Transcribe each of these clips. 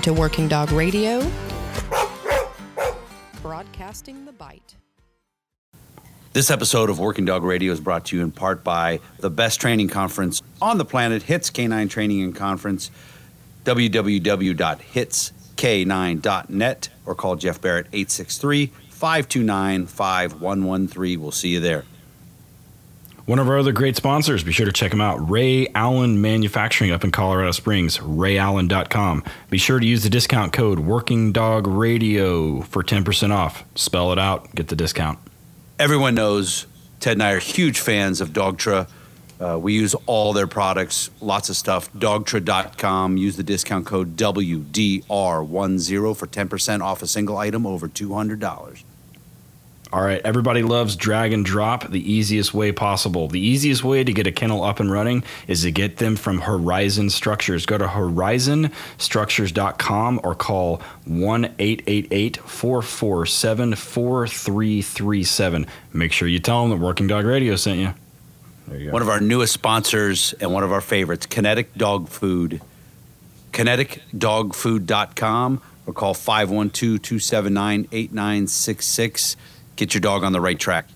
Welcome to Working Dog Radio, broadcasting the bite. This episode of Working Dog Radio is brought to you in part by the best training conference on the planet, HITS Canine Training and Conference, www.hitsk9.net, or call Jeff Barrett 863 529 5113. We'll see you there. One of our other great sponsors, be sure to check them out. Ray Allen Manufacturing up in Colorado Springs, rayallen.com. Be sure to use the discount code Working Dog Radio for 10% off. Spell it out, get the discount. Everyone knows Ted and I are huge fans of Dogtra. Uh, we use all their products, lots of stuff. Dogtra.com. Use the discount code WDR10 for 10% off a single item over $200. All right, everybody loves drag and drop the easiest way possible. The easiest way to get a kennel up and running is to get them from Horizon Structures. Go to horizonstructures.com or call 1 888 447 4337. Make sure you tell them that Working Dog Radio sent you. There you go. One of our newest sponsors and one of our favorites, Kinetic Dog Food. KineticDogFood.com or call 512 279 8966. Get your dog on the right track.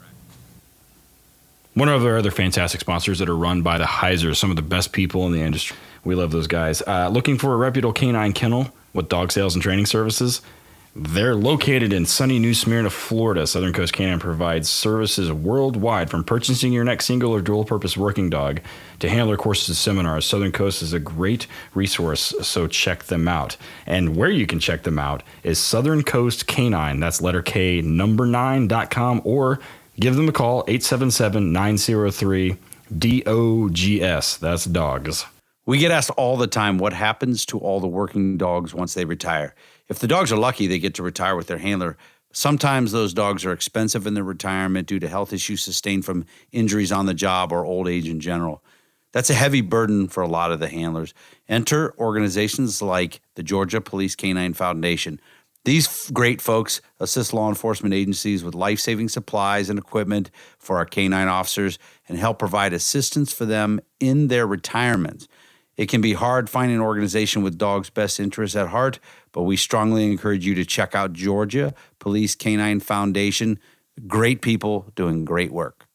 One of our other fantastic sponsors that are run by the Heisers, some of the best people in the industry. We love those guys. Uh, looking for a reputable canine kennel with dog sales and training services? They're located in sunny New Smyrna, Florida. Southern Coast Canine provides services worldwide from purchasing your next single or dual purpose working dog to handler courses and seminars. Southern Coast is a great resource, so check them out. And where you can check them out is Southern Coast Canine. That's letter K, number nine.com, or give them a call 877 903 DOGS. That's dogs. We get asked all the time what happens to all the working dogs once they retire. If the dogs are lucky, they get to retire with their handler. Sometimes those dogs are expensive in their retirement due to health issues sustained from injuries on the job or old age in general. That's a heavy burden for a lot of the handlers. Enter organizations like the Georgia Police Canine Foundation. These great folks assist law enforcement agencies with life saving supplies and equipment for our canine officers and help provide assistance for them in their retirements. It can be hard finding an organization with dogs' best interests at heart, but we strongly encourage you to check out Georgia Police Canine Foundation. Great people doing great work.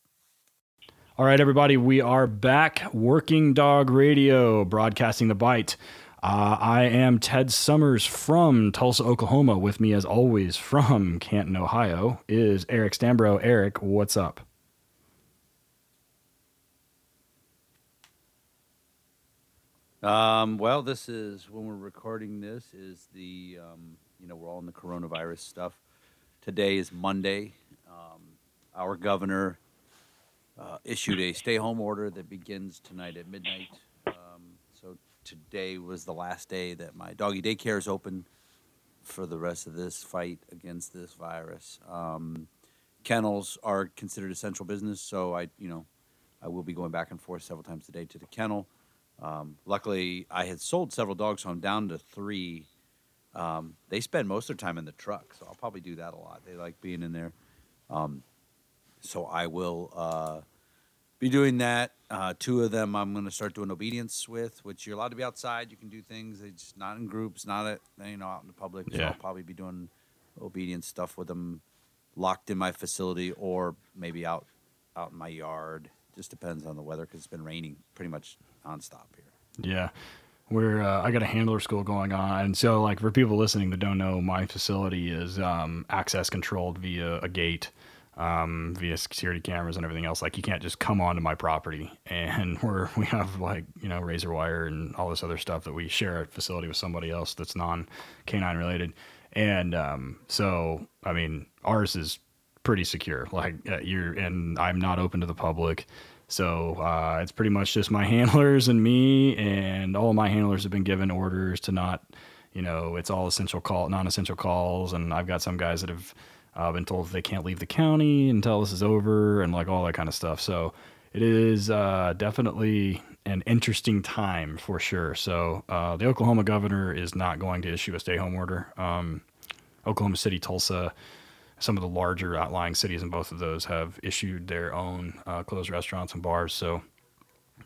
All right, everybody, we are back. Working Dog Radio, broadcasting the bite. Uh, I am Ted Summers from Tulsa, Oklahoma. With me, as always, from Canton, Ohio, is Eric Stambro. Eric, what's up? Um, well, this is when we're recording this is the um, you know we're all in the coronavirus stuff. Today is Monday. Um, our governor uh, issued a stay-home order that begins tonight at midnight. Um, so today was the last day that my doggy daycare is open for the rest of this fight against this virus. Um, kennels are considered essential business, so I you know I will be going back and forth several times a day to the kennel. Um, luckily, I had sold several dogs, so I'm down to three. Um, they spend most of their time in the truck, so I'll probably do that a lot. They like being in there. Um, so I will uh, be doing that. Uh, two of them I'm going to start doing obedience with, which you're allowed to be outside. You can do things. It's just not in groups, not at you know out in the public. So Yeah. I'll probably be doing obedience stuff with them, locked in my facility, or maybe out out in my yard. Just depends on the weather because it's been raining pretty much nonstop here. Yeah. We're, uh, I got a handler school going on. And so, like, for people listening that don't know, my facility is um, access controlled via a gate, um, via security cameras and everything else. Like, you can't just come onto my property. And we're, we have, like, you know, razor wire and all this other stuff that we share a facility with somebody else that's non canine related. And um, so, I mean, ours is pretty secure. Like, uh, you're, and I'm not open to the public. So uh, it's pretty much just my handlers and me, and all my handlers have been given orders to not, you know, it's all essential call, non-essential calls, and I've got some guys that have uh, been told they can't leave the county until this is over, and like all that kind of stuff. So it is uh, definitely an interesting time for sure. So uh, the Oklahoma governor is not going to issue a stay-home order. Um, Oklahoma City, Tulsa, some of the larger outlying cities in both of those have issued their own uh, closed restaurants and bars. So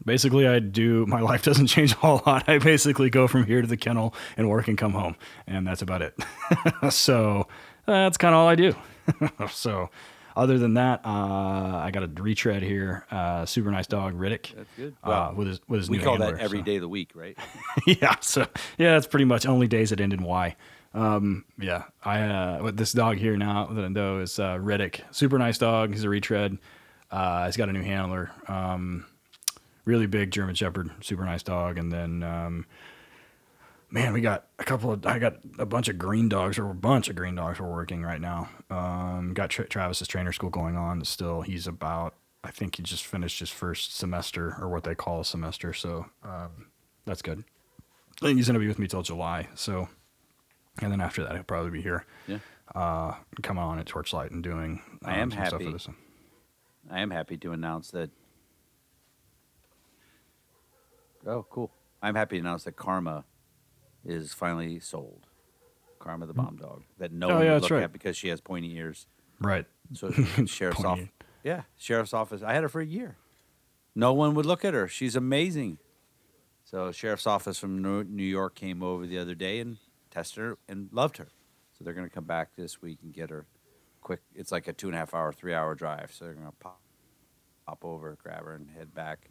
basically I do my life doesn't change a whole lot. I basically go from here to the kennel and work and come home, and that's about it. so that's kind of all I do. so other than that, uh, I got a retread here. Uh, super nice dog, Riddick. That's good. uh, Well, with his with his we new call handler, that every so. day of the week, right? yeah, so yeah, that's pretty much only days that end in Y. Um, yeah, I uh, with this dog here now that I know is uh, Riddick. Super nice dog. He's a retread. Uh, he's got a new handler. Um, really big German Shepherd. Super nice dog. And then, um, man, we got a couple of. I got a bunch of green dogs or a bunch of green dogs we're working right now. Um, got Tra- Travis's trainer school going on. Still, he's about. I think he just finished his first semester or what they call a semester. So um, that's good. I think he's going to be with me till July. So, and then after that, he'll probably be here, Yeah. uh, coming on at Torchlight and doing. I am some stuff happy. with this. I am happy to announce that. Oh, cool! I'm happy to announce that Karma is finally sold. Karma the bomb dog that no Oh, one yeah, would look right. at because she has pointy ears. Right. So sheriff's Pointy office, yeah, sheriff's office. I had her for a year. No one would look at her. She's amazing. So sheriff's office from New New York came over the other day and tested her and loved her. So they're going to come back this week and get her quick. It's like a two and a half hour, three hour drive. So they're going to pop pop over, grab her, and head back.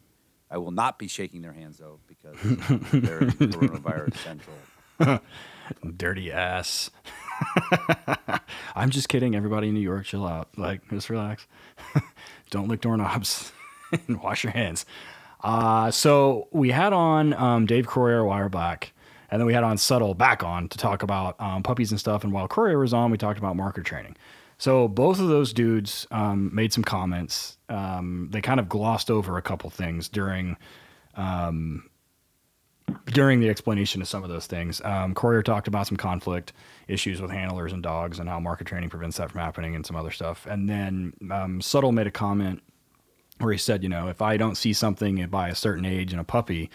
I will not be shaking their hands though because they're coronavirus central. Dirty ass. I'm just kidding. Everybody in New York, chill out. Like, just relax. Don't lick doorknobs and wash your hands. Uh, so we had on um, Dave Kroyer a while back, and then we had on Suttle back on to talk about um, puppies and stuff. And while Kroyer was on, we talked about marker training. So both of those dudes um, made some comments. Um, they kind of glossed over a couple things during during the explanation of some of those things. Um, Kroyer talked about some conflict issues with handlers and dogs and how marker training prevents that from happening and some other stuff. And then um, Suttle made a comment where he said, you know, if I don't see something by a certain age in a puppy,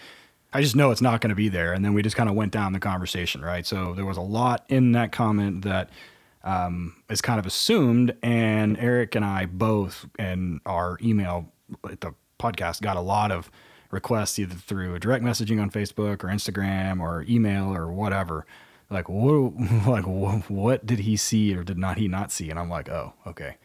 I just know it's not going to be there. And then we just kind of went down the conversation, right? So there was a lot in that comment that um, is kind of assumed. And Eric and I both, and our email at the podcast, got a lot of requests either through direct messaging on Facebook or Instagram or email or whatever. Like what, like what did he see or did not he not see? And I'm like, oh, okay.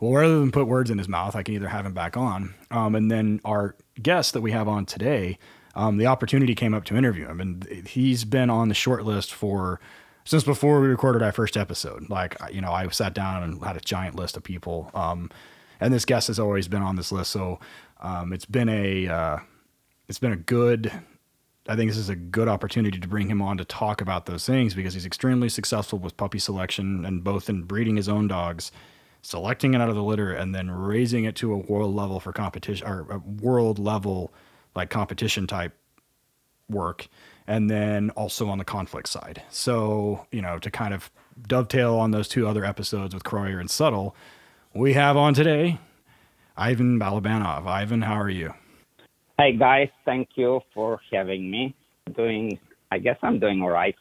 Well, rather than put words in his mouth, I can either have him back on. Um, and then our guest that we have on today, um, the opportunity came up to interview him, and he's been on the short list for since before we recorded our first episode. Like, you know, I sat down and had a giant list of people, um, and this guest has always been on this list. So um, it's been a uh, it's been a good I think this is a good opportunity to bring him on to talk about those things because he's extremely successful with puppy selection and both in breeding his own dogs, selecting it out of the litter, and then raising it to a world level for competition or a world level like competition type work. And then also on the conflict side. So, you know, to kind of dovetail on those two other episodes with Kroyer and Suttle, we have on today Ivan Balabanov. Ivan, how are you? Hi guys, thank you for having me. Doing, I guess I'm doing all right,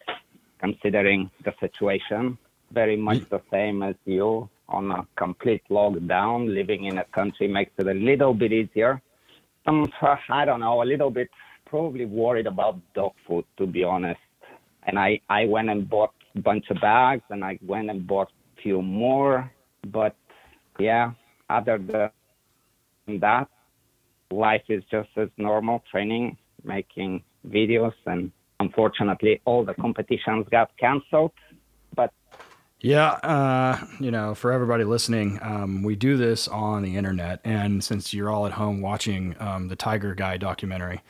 considering the situation. Very much the same as you on a complete lockdown. Living in a country makes it a little bit easier. I'm, I don't know, a little bit probably worried about dog food, to be honest. And I, I went and bought a bunch of bags, and I went and bought a few more. But yeah, other than that, life is just as normal training making videos and unfortunately all the competitions got canceled but Yeah, uh, you know, for everybody listening, um, we do this on the internet, and since you're all at home watching um, the Tiger Guy documentary,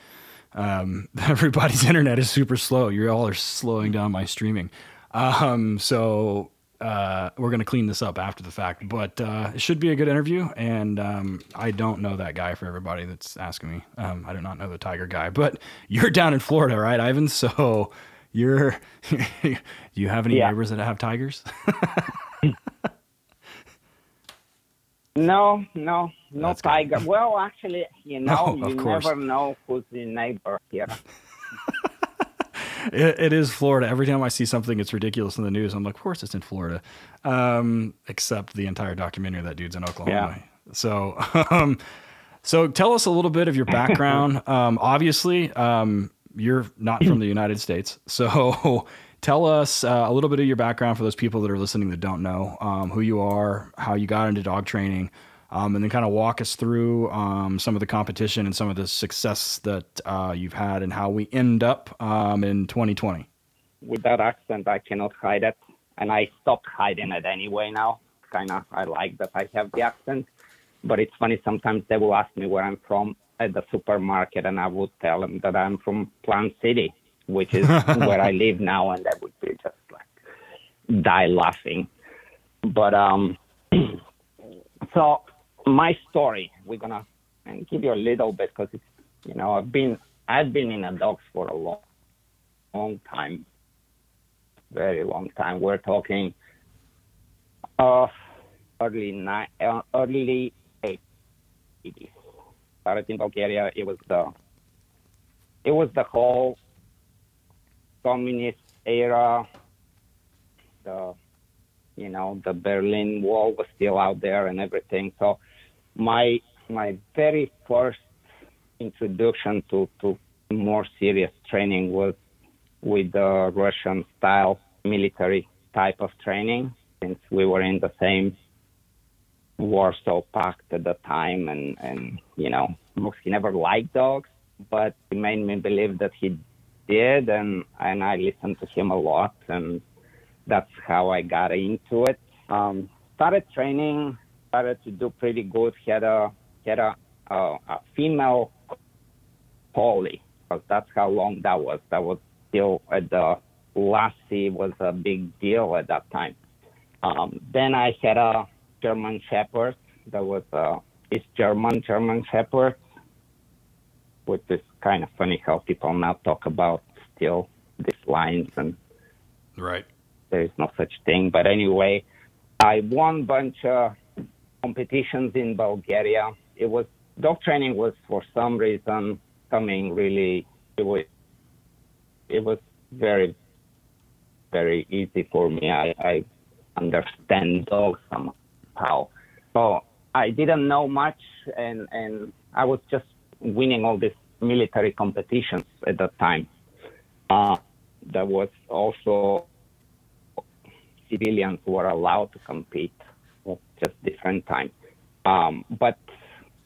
um, everybody's internet is super slow. You all are slowing down my streaming, um, so uh, we're gonna clean this up after the fact. But uh, it should be a good interview, and um, I don't know that guy. For everybody that's asking me, um, I do not know the Tiger Guy, but you're down in Florida, right, Ivan? So. You're. do you have any Yeah. neighbors that have tigers? no no no That's good. tiger well actually you know you course. never know who's the neighbor here It, it is Florida. Every time I see something that's ridiculous in the news, I'm like, of course it's in Florida. Um, except the entire documentary that dude's in Oklahoma. Yeah. So, um, So tell us a little bit of your background. um, obviously, um, you're not from the United States, so tell us uh, a little bit of your background for those people that are listening that don't know um, who you are, how you got into dog training, um, and then kind of walk us through um, some of the competition and some of the success that uh, you've had and how we end up um, in 2020. With that accent, I cannot hide it, and I stopped hiding it anyway now. Kind of, I like that I have the accent, but it's funny. Sometimes they will ask me where I'm from at the supermarket, and I would tell them that I'm from Plant City, which is where I live now, and they would be just like die laughing. But um, so my story, we're gonna and give you a little bit because it's you know I've been I've been in a dogs for a long long time, very long time. We're talking uh early ni- uh, early 80s. Started in Bulgaria. It was the it was the whole communist era. The you know the Berlin Wall was still out there and everything. So my my very first introduction to to more serious training was with the Russian style military type of training since we were in the same Warsaw Pact at the time and and you know he never liked dogs but he made me believe that he did and and I listened to him a lot and that's how I got into it um, started training started to do pretty good. Had a had a, a, a female collie because that's how long that was. That was still at the Lassie was a big deal at that time. Um, then I had a German Shepherd. That was a East German German Shepherd, which is kind of funny how people now talk about still these lines and right. There is no such thing. But anyway, I won bunch of competitions in Bulgaria. It was dog training was for some reason coming really it was it was very very easy for me. I, I understand dogs somehow. So I didn't know much and, and I was just winning all these military competitions at that time. Uh, there was also civilians who were allowed to compete just different time. Um, but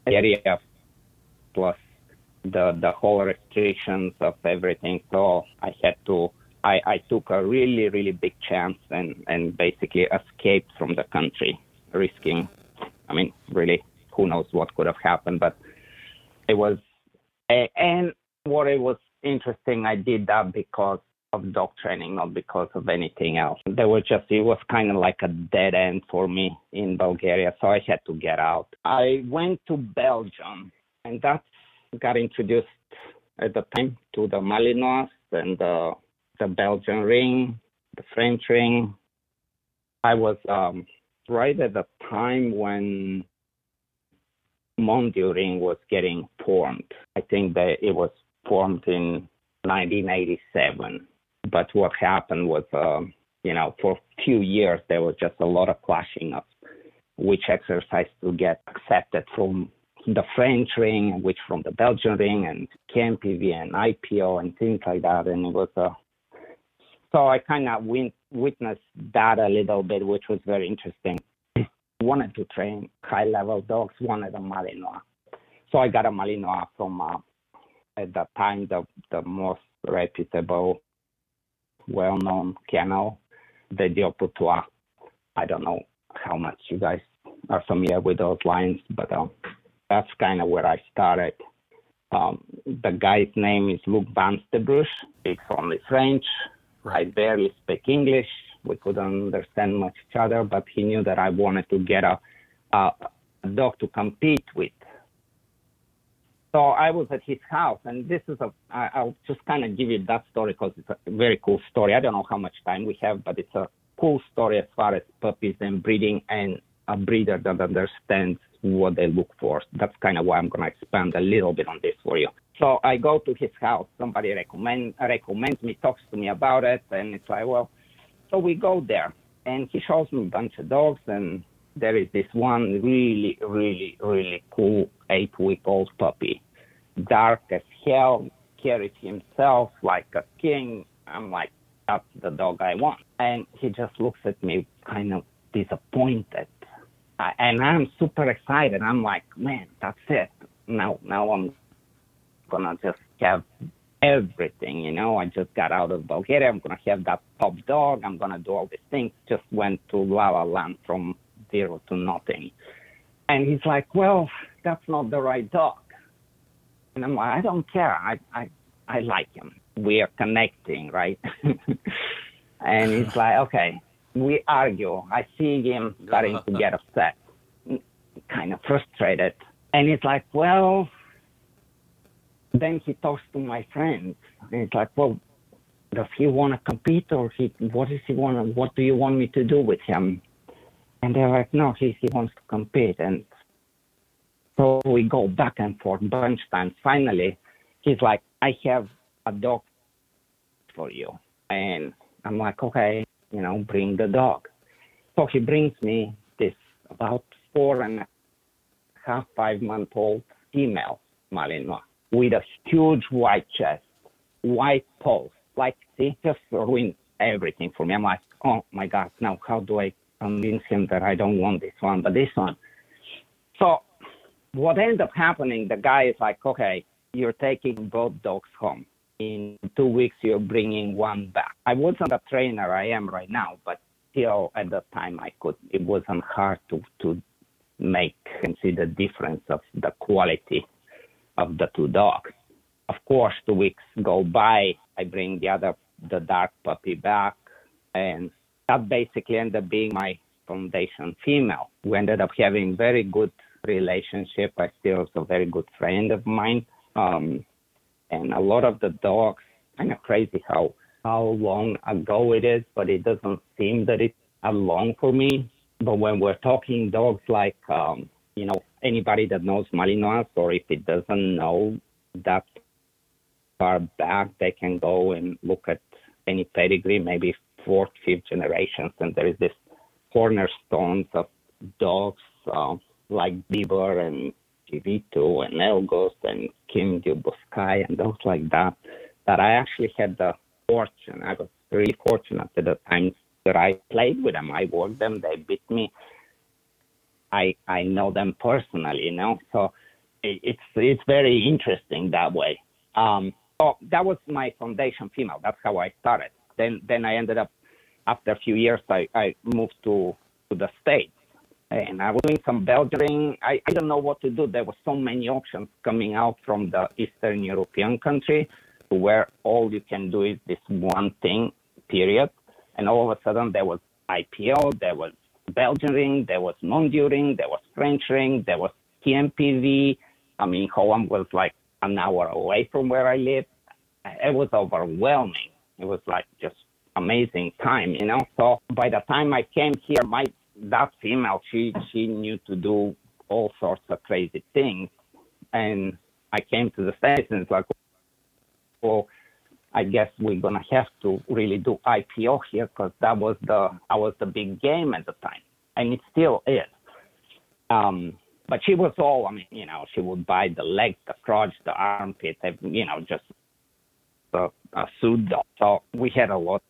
the area plus the the whole restrictions of everything. So I had to I, I took a really really big chance and and basically escaped from the country, risking. I mean, really, who knows what could have happened, but it was. And what it was interesting, I did that because of dog training, not because of anything else. There was just, it was kind of like a dead end for me in Bulgaria, so I had to get out. I went to Belgium, and that got introduced at the time to the Malinois and the, the Belgian ring, the French ring. I was um, right at the time when Mondial was getting formed. I think that it was formed in 1987 but what happened was, um, you know, for a few years there was just a lot of clashing of which exercise to get accepted from the French ring, which from the Belgian ring, and KNPV and IPO and things like that. And it was a uh, so I kind of win- witnessed that a little bit, which was very interesting. Wanted to train high level dogs, wanted a Malinois. So I got a Malinois from uh, at that time the the most reputable well-known kennel, the pour I don't know how much you guys are familiar with those lines, but um, that's kind of where I started. Um, the guy's name is Luc Vanstebruch, speaks only French. Right. I barely speak English. We couldn't understand much each other, but he knew that I wanted to get a, a, a dog to compete with. So I was at his house, and this is a. I, I'll just kind of give you that story because it's a very cool story. I don't know how much time we have, but it's a cool story as far as puppies and breeding and a breeder that understands what they look for. That's kind of why I'm going to expand a little bit on this for you. So I go to his house. Somebody recommend recommends me, talks to me about it, and it's like, well, so we go there, and he shows me a bunch of dogs, and there is this one really, really, really cool eight week old puppy, dark as hell, carries himself like a king. I'm like, that's the dog I want. And he just looks at me kind of disappointed. And I'm super excited. I'm like, man, that's it. Now, now I'm gonna just have everything, you know. I just got out of Bulgaria. I'm gonna have that top dog. I'm gonna do all these things. Just went to La La Land from zero to nothing. And he's like, well, that's not the right dog. And I'm like, I don't care. I, I, I like him. We are connecting, right? and he's like, okay, we argue. I see him starting to get upset, kind of frustrated. And he's like, well, then he talks to my friends. And he's like, well, does he want to compete or he, what does he want? What do you want me to do with him? And they're like, no, he, he wants to compete. And so we go back and forth a bunch of times. Finally, he's like, I have a dog for you. And I'm like, okay, you know, bring the dog. So he brings me this about four and a half, five month old female Malinois with a huge white chest, white paws. Like, see, just ruined everything for me. I'm like, oh my God, now how do I convince him that I don't want this one, but this one? So what ended up happening, the guy is like, okay, you're taking both dogs home. In two weeks, you're bringing one back. I wasn't a trainer I am right now, but still at that time I could, it wasn't hard to, to make and see the difference of the quality of the two dogs. Of course, two weeks go by. I bring the other, the dark puppy back, and that basically ended up being my foundation female. We ended up having very good relationship. I still is a very good friend of mine. Um, and a lot of the dogs, kind of crazy how how long ago it is, but it doesn't seem that it's a long for me. But when we're talking dogs like um, you know, anybody that knows Malinois, or if it doesn't know that far back, they can go and look at any pedigree, maybe fourth, fifth generations, and there is this cornerstones of dogs uh, like Bieber and Chivito and Elgos and Kim Duboskai and dogs like that, that I actually had the fortune. I was very fortunate at the times that I played with them. I worked them, they beat me, I I know them personally, you know. So it, it's it's very interesting that way. Um, so that was my foundation female. That's how I started. Then then I ended up after a few years I, I moved to to the states and I was doing some Belgian. I, I don't know what to do. There were so many options coming out from the Eastern European country where all you can do is this one thing, period. And all of a sudden there was IPO, there was Belgian ring, there was Mondial ring, there was French ring, there was KNPV. I mean, Holland was like an hour away from where I live. It was overwhelming. It was like just amazing time, you know. So by the time I came here, my that female, she she knew to do all sorts of crazy things, and I came to the states and it's like, well, I guess we're gonna have to really do IPO here because that was the I was the big game at the time, and it still is. Um, but she was all I mean, you know, she would buy the leg, the crotch, the armpit, you know, just a, a suit. So we had a lot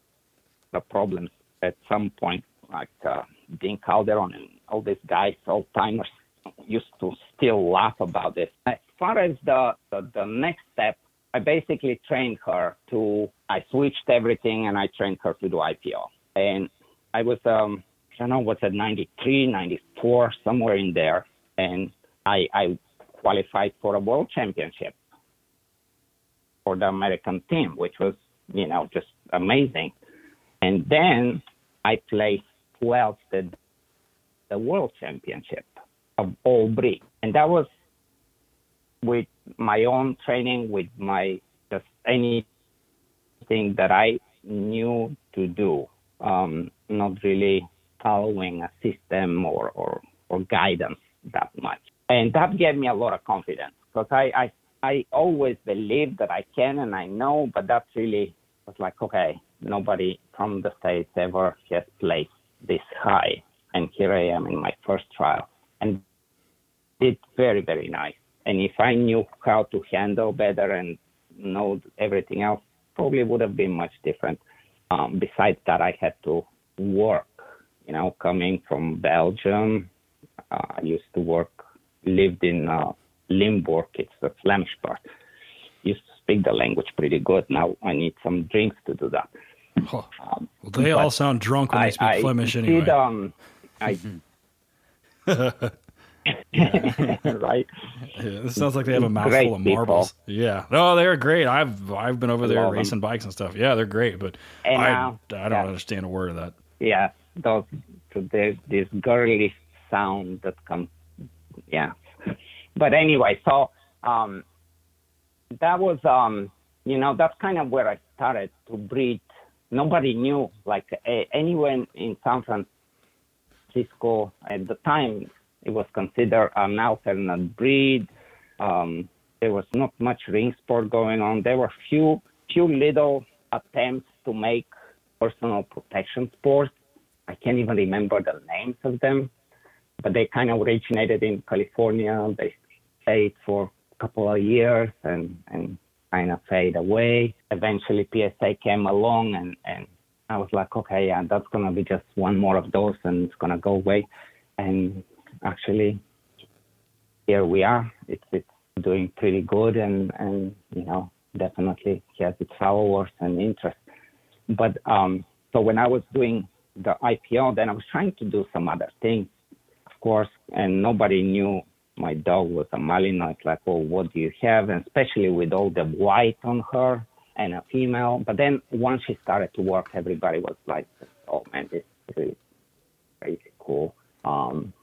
of problems at some point, like uh, Dean Calderon and all these guys, old timers, used to still laugh about this. As far as the, the the next step I basically trained her to, I switched everything and I trained her to do IPO. And I was, um, I don't know, what's it, 93, 94, somewhere in there. And I, I qualified for a world championship for the American team, which was, you know, just amazing. And then I placed 12th at the world championship of all breeds. And that was with my own training, with my just anything that I knew to do, um, not really following a system or, or, or guidance that much. And that gave me a lot of confidence because I, I, I always believed that I can and I know, but that's really was like, okay, nobody from the States ever has placed this high and here I am in my first trial, and it's very very nice. And if I knew how to handle better and know everything else, probably would have been much different. Um, besides that, I had to work. You know, coming from Belgium, uh, I used to work, lived in uh, Limburg. It's the Flemish part. Used to speak the language pretty good. Now I need some drinks to do that. Huh. well, they all sound drunk when they speak I Flemish anyway. Um, I, right? Yeah, this sounds like they have a mouthful Great of marbles. Yeah. No, they're great. I've I've been over there Love 'em. racing bikes and stuff. Yeah, they're great, but And, I uh, I don't yeah. understand a word of that. yeah, those so there's this girly sound that comes. Yeah, but anyway, so um, that was um, you know, that's kind of where I started to breed. Nobody knew, like a, anyone in San Francisco at the time, it was considered an alternate breed. Um, there was not much ring sport going on. There were few few little attempts to make personal protection sports. I can't even remember the names of them, but they kind of originated in California. They stayed for a couple of years and, and kind of fade away. Eventually, PSA came along, and, and I was like, okay, yeah, that's going to be just one more of those, and it's going to go away. And actually, here we are. It's, it's doing pretty good, and, and you know, definitely has its followers and interest. But um, so when I was doing the IPO, then I was trying to do some other things, of course, and nobody knew my dog was a Malinois. Like, well, what do you have? And especially with all the white on her and a female. But then once she started to work, everybody was like, oh man, this is really crazy cool. Um,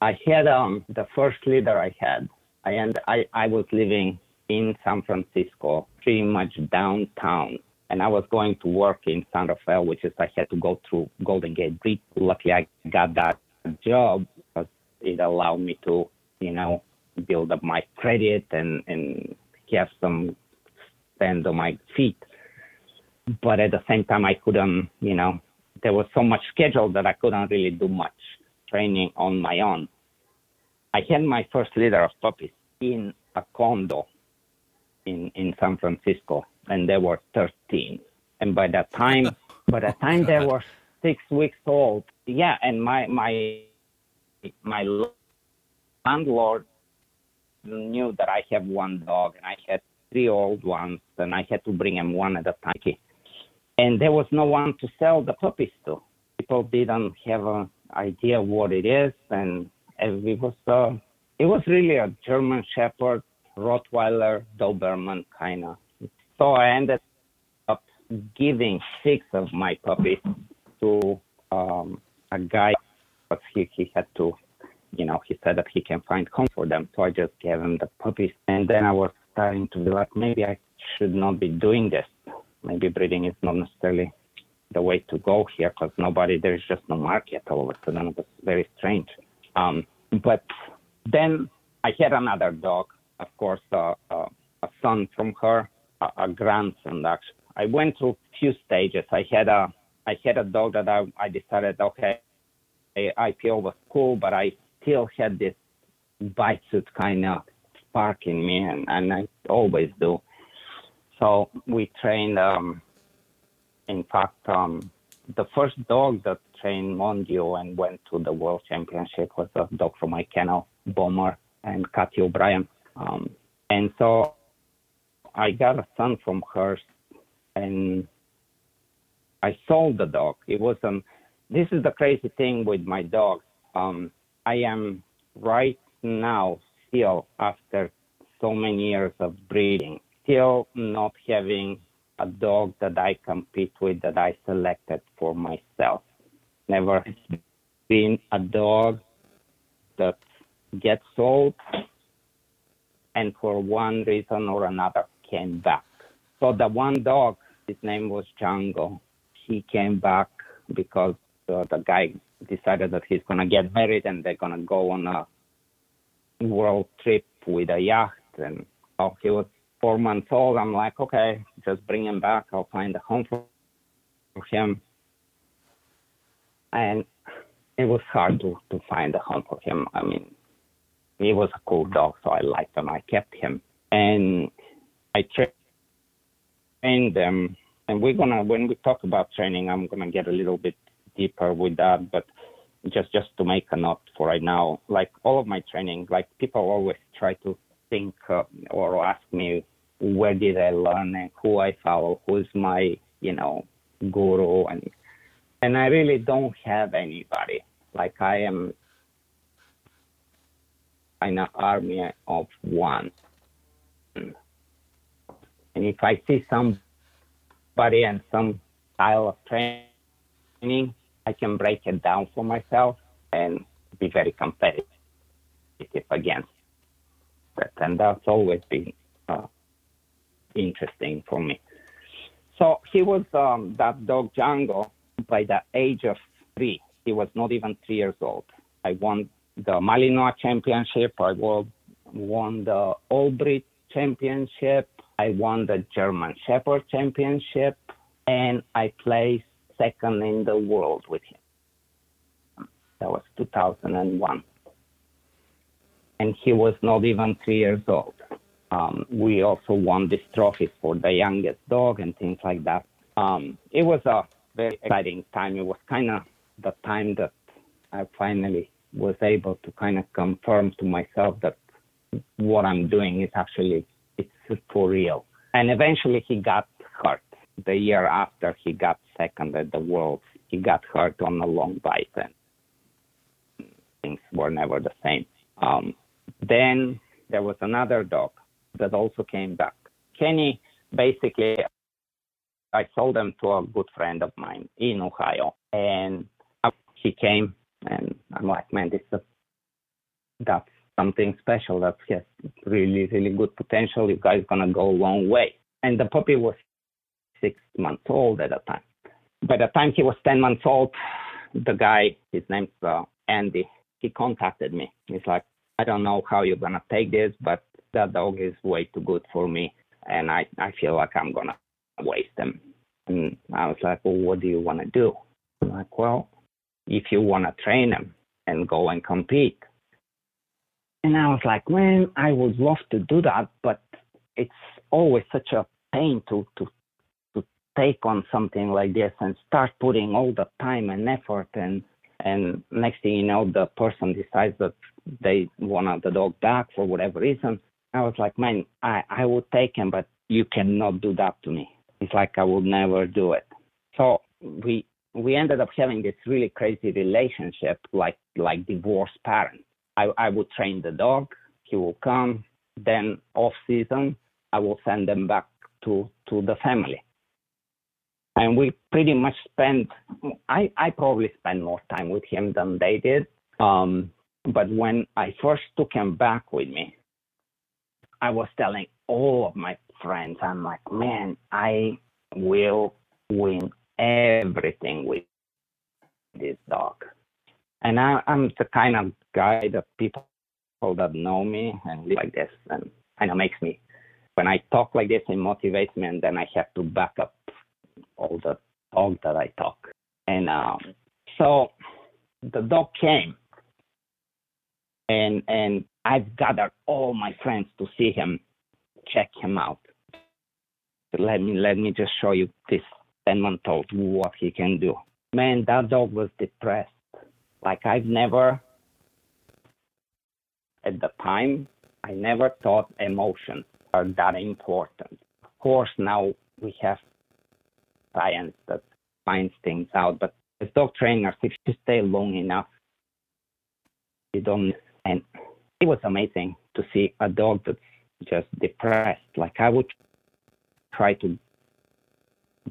I had um, the first leader I had. And I, I was living in San Francisco, pretty much downtown and I was going to work in San Rafael, which is I had to go through Golden Gate Bridge. Luckily, I got that job because it allowed me to, you know, build up my credit and and have some stand on my feet. But at the same time, I couldn't, you know, there was so much schedule that I couldn't really do much training on my own. I had my first litter of puppies in a condo in in San Francisco and they were 13. And by that time, by the time they were six weeks old, yeah, and my my my landlord knew that I have one dog and I had three old ones, and I had to bring them one at a time. And there was no one to sell the puppies to. People didn't have an idea what it is, and it was uh, it was really a German Shepherd, Rottweiler, Doberman kind of so I ended up giving six of my puppies to um, a guy, but he, he had to, you know, he said that he can find home for them. So I just gave him the puppies. And then I was starting to be like, maybe I should not be doing this. Maybe breeding is not necessarily the way to go here because nobody, there's just no market all of a sudden. It was very strange. Um, but then I had another dog, of course, uh, uh, a son from her a, a grandson actually. I went through few stages. I had a I had a dog that I, I decided okay, IPO was cool, but I still had this bite suit kind of spark in me, and, and I always do. So we trained. Um, in fact, um, the first dog that trained Mondio and went to the world championship was a dog from my kennel, Bomber and Cathy O'Brien. Um, and so I got a son from her, and I sold the dog. It was um. This is the crazy thing with my dog. Um, I am right now still after so many years of breeding, still not having a dog that I compete with that I selected for myself. Never has been a dog that gets sold and for one reason or another came back. So the one dog, his name was Django. He came back because uh, the guy decided that he's gonna get married and they're gonna go on a world trip with a yacht. And oh, he was four months old. I'm like, okay, just bring him back. I'll find a home for him. And it was hard to, to find a home for him. I mean, he was a cool dog, so I liked him. I kept him, and I trained them. And we're gonna, when we talk about training, I'm gonna get a little bit deeper with that. But just just to make a note for right now, like all of my training, like people always try to think uh, or ask me where did I learn and who I follow, who's my you know guru, and and I really don't have anybody. Like I am in an army of one. And if I see somebody and some style of training, I can break it down for myself and be very competitive against that. And that's always been uh, interesting for me. So he was um, that dog Django by the age of three. He was not even three years old. I won the Malinois Championship. I won the All Championship. I won the German Shepherd Championship, and I placed second in the world with him. That was 2001. And he was not even three years old. Um, we also won these trophies for the youngest dog and things like that. Um, it was a very exciting time. It was kind of the time that I finally was able to kind of confirm to myself that what I'm doing is actually it's for real. And eventually he got hurt. The year after he got second at the Worlds, he got hurt on a long bite and things were never the same. Um, then there was another dog that also came back. Kenny, basically, I sold them to a good friend of mine in Ohio, and he came and I'm like, man, this is a, that's something special. That has really, really good potential. You guys gonna go a long way. And the puppy was six months old at the time. By the time he was ten months old, the guy, his name's uh, Andy, he contacted me. He's like, I don't know how you're gonna take this, but that dog is way too good for me, and I I feel like I'm gonna waste them. And I was like, well, what do you want to do? I'm like, well, if you want to train them and go and compete. And I was like, man, I would love to do that, but it's always such a pain to, to, to take on something like this and start putting all the time and effort and, and next thing you know, the person decides that they want the dog back for whatever reason. I was like, man, I, I would take him, but you cannot do that to me. It's like I would never do it. So we we ended up having this really crazy relationship, like like divorced parents. I, I would train the dog, he will come, then off season, I will send them back to to the family. And we pretty much spent I, I probably spent more time with him than they did. Um, but when I first took him back with me, I was telling all of my friends, I'm like, man, I will win everything with this dog. And I, am the kind of guy that people that know me and live like this and kind of makes me, when I talk like this, it motivates me and then I have to back up all the talk that I talk. And um, so the dog came and and I've gathered all my friends to see him, check him out. Let me let me just show you this 10 month old what he can do. Man, that dog was depressed. Like I've never, at the time, I never thought emotions are that important. Of course, now we have science that finds things out, but as dog trainers, if you stay long enough, you don't. And it was amazing to see a dog that's just depressed. Like I would try to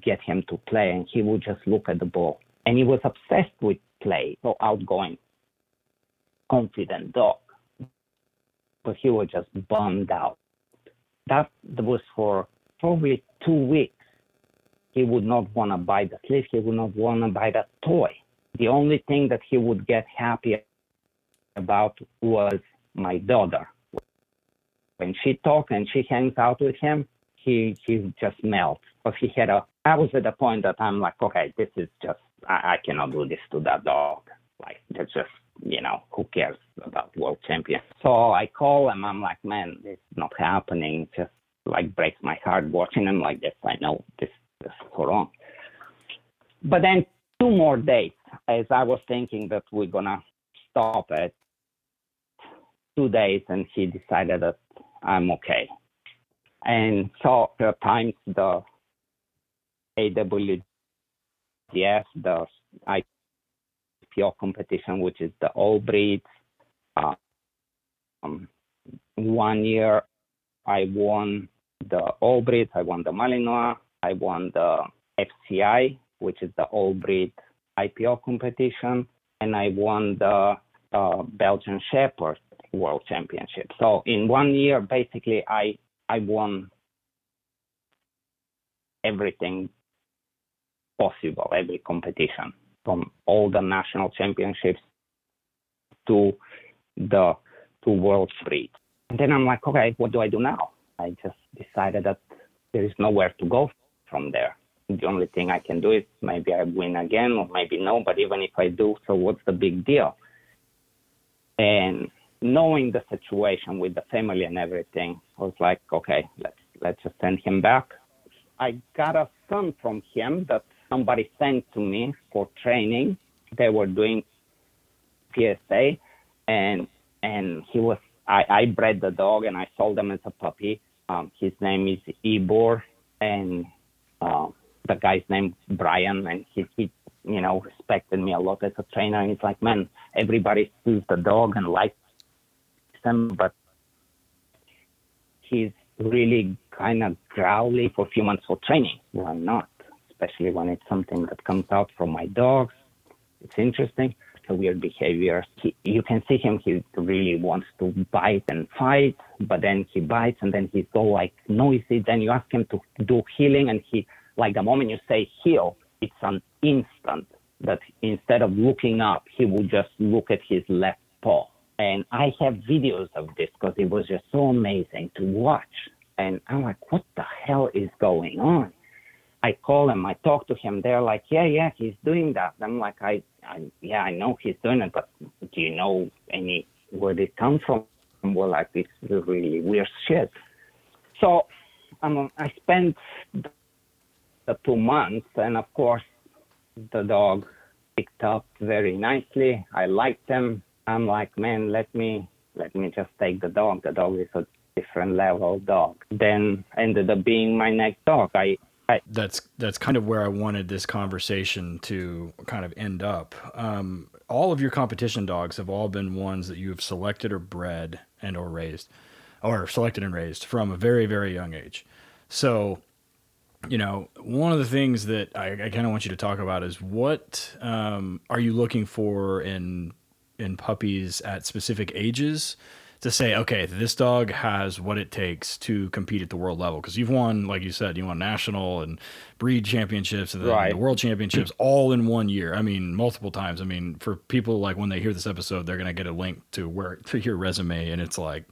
get him to play, and he would just look at the ball. And he was obsessed with play, so outgoing, confident dog. But he was just bummed out. That was for probably two weeks. He would not want to buy the sleeve. He would not want to buy that toy. The only thing that he would get happy about was my daughter. When she talks and she hangs out with him, he he just melts. But he had a I was at the point that I'm like, okay, this is just, I, I cannot do this to that dog. Like that's just you know who cares about world champion? So I call him. I'm like, man, it's not happening. Just like breaks my heart watching him like this. I know this this is so wrong. But then two more days, as I was thinking that we're gonna stop it, two days, and he decided that I'm okay. And so at times the AWDF, the IPO competition, which is the all breeds, uh, um, one year I won the all breeds, I won the Malinois, I won the FCI, which is the all breed IPO competition, and I won the uh, Belgian Shepherd World Championship. So in one year, basically, I I won everything possible, every competition, from all the national championships to the to World Street. And then I'm like, okay, what do I do now? I just decided that there is nowhere to go from there. The only thing I can do is maybe I win again or maybe no, but even if I do, so what's the big deal? And knowing the situation with the family and everything, I was like, okay, let's let's just send him back. I got a son from him that somebody sent to me for training. They were doing PSA, and and he was I, I bred the dog and I sold him as a puppy. Um, his name is Ibor, and uh, the guy's name is Brian, and he, he you know respected me a lot as a trainer. And he's like, man, everybody sees the dog and likes him, but he's really kind of growly for a few months for training. Why not, especially when it's something that comes out from my dogs. It's interesting. A weird behavior. He, you can see him. He really wants to bite and fight, but then he bites and then he's all like noisy. Then you ask him to do heeling, and he like the moment you say heel, it's an instant that instead of looking up, he will just look at his left paw. And I have videos of this because it was just so amazing to watch. And I'm like, what the hell is going on? I call him, I talk to him. They're like, yeah, yeah, he's doing that. I'm like, I, I yeah, I know he's doing it, but do you know any where it comes from? We're like this is really weird shit. So um, I spent the two months, and of course, the dog picked up very nicely. I liked him. I'm like, man, let me let me just take the dog. The dog is a different level dog. Then ended up being my next dog. I, I that's that's kind of where I wanted this conversation to kind of end up. Um, all of your competition dogs have all been ones that you have selected or bred and or raised, or selected and raised from a very very young age. So you know, one of the things that I, I kind of want you to talk about is what um, are you looking for in in puppies at specific ages to say, okay, this dog has what it takes to compete at the world level? Because you've won, like you said, you won national and breed championships and Right. the world championships all in one year. I mean, multiple times. I mean, for people like when they hear this episode, they're gonna get a link to where to your resume, and it's like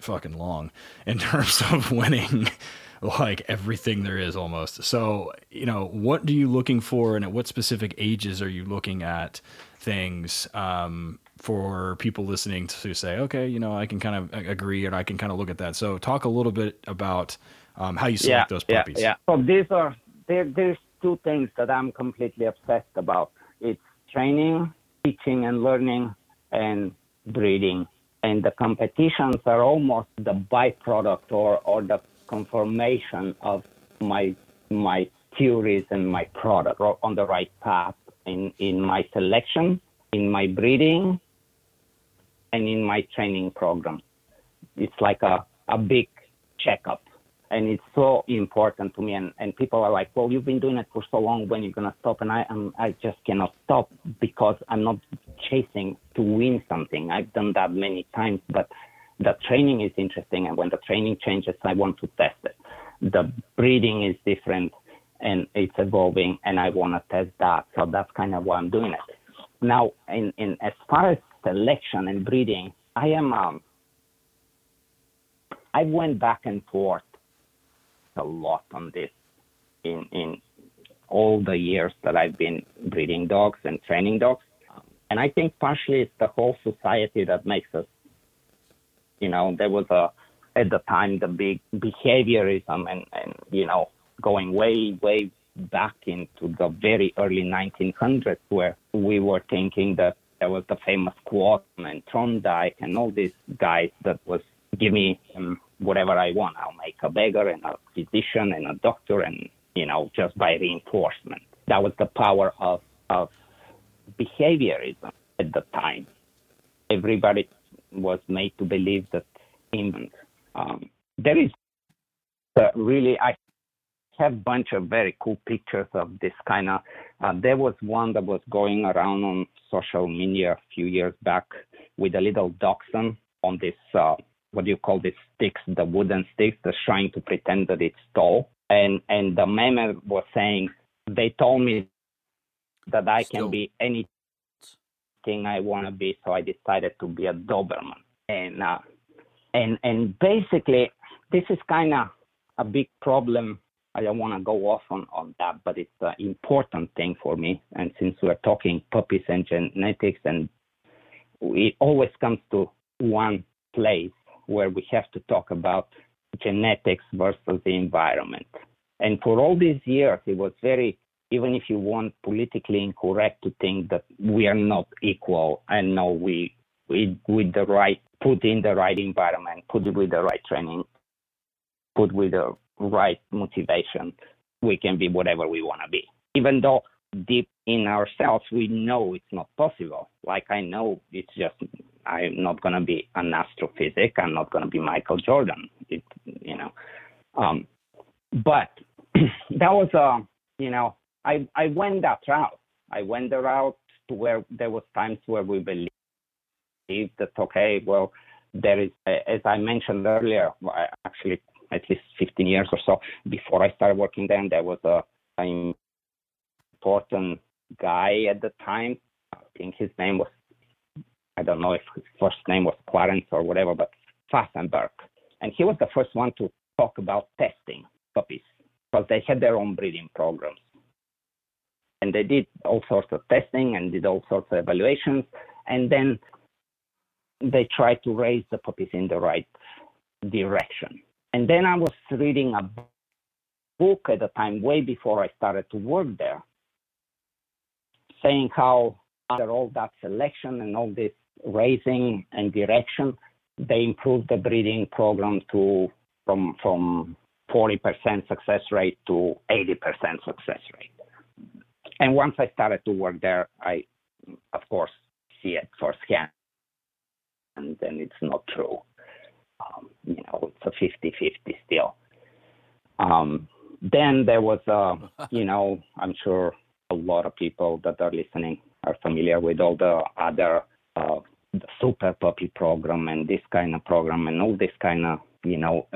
fucking long in terms of winning like everything there is almost. So, you know, what are you looking for and at what specific ages are you looking at things um, for people listening to say, okay, you know, I can kind of agree and I can kind of look at that. So, talk a little bit about um, how you select those puppies. Yeah, yeah. So these are there. There's two things that I'm completely obsessed about. It's training, teaching, and learning, and breeding. And the competitions are almost the byproduct or or the confirmation of my my theories and my product or on the right path in in my selection, in my breeding, and in my training program. It's like a, a big checkup. And it's so important to me. And, and people are like, well, you've been doing it for so long. When you're going to stop? And I, am I just cannot stop because I'm not chasing to win something. I've done that many times, but the training is interesting. And when the training changes, I want to test it. The breeding is different and it's evolving and I want to test that. So that's kind of why I'm doing it. Now, in, in as far as selection and breeding, I am um, I went back and forth a lot on this in in all the years that I've been breeding dogs and training dogs. And I think partially it's the whole society that makes us, you know, there was a, at the time, the big behaviorism and, and you know, going way, way back into the very early 1900s where we were thinking that there was the famous quote and Thorndike and all these guys that was give me um, whatever I want. I'll make a beggar and a physician and a doctor and, you know, just by reinforcement. That was the power of, of behaviorism at the time. Everybody was made to believe that in, um, there is uh, really, I have a bunch of very cool pictures of this kind of. Uh, there was one that was going around on social media a few years back with a little dachshund on this uh, what do you call these sticks, the wooden sticks, that's trying to pretend that it's tall. And and the meme was saying they told me that I Still. can be anything I want to be, so I decided to be a Doberman. And uh, and and basically, this is kind of a big problem. I don't want to go off on, on that, but it's an important thing for me. And since we're talking puppies and genetics, and it always comes to one place where we have to talk about genetics versus the environment. And for all these years, it was very, even if you want politically incorrect to think that we are not equal and no, we, we with the right, put in the right environment, put it with the right training, put with the right motivation, we can be whatever we want to be. Even though deep in ourselves, we know it's not possible. Like I know it's just I'm not going to be an astrophysic. I'm not going to be Michael Jordan. It, you know, um, but that was uh, you know, I I went that route. I went the route to where there was times where we believed that okay, well, there is, as I mentioned earlier, actually at least 15 years or so before I started working there, there was a an important guy at the time. I think his name was I don't know if his first name was Clarence or whatever, but Pfaffenberg. And he was the first one to talk about testing puppies because they had their own breeding programs. And they did all sorts of testing and did all sorts of evaluations. And then they tried to raise the puppies in the right direction. And then I was reading a book at the time, way before I started to work there, saying how after all that selection and all this raising and direction, they improved the breeding program to from from 40% success rate to 80% success rate. And once I started to work there, I, of course, see it firsthand. And then it's not true. Um, you know, it's a 50 50 still. Um, then there was, a, you know, I'm sure a lot of people that are listening are familiar with all the other uh, the super puppy program and this kind of program and all this kind of you know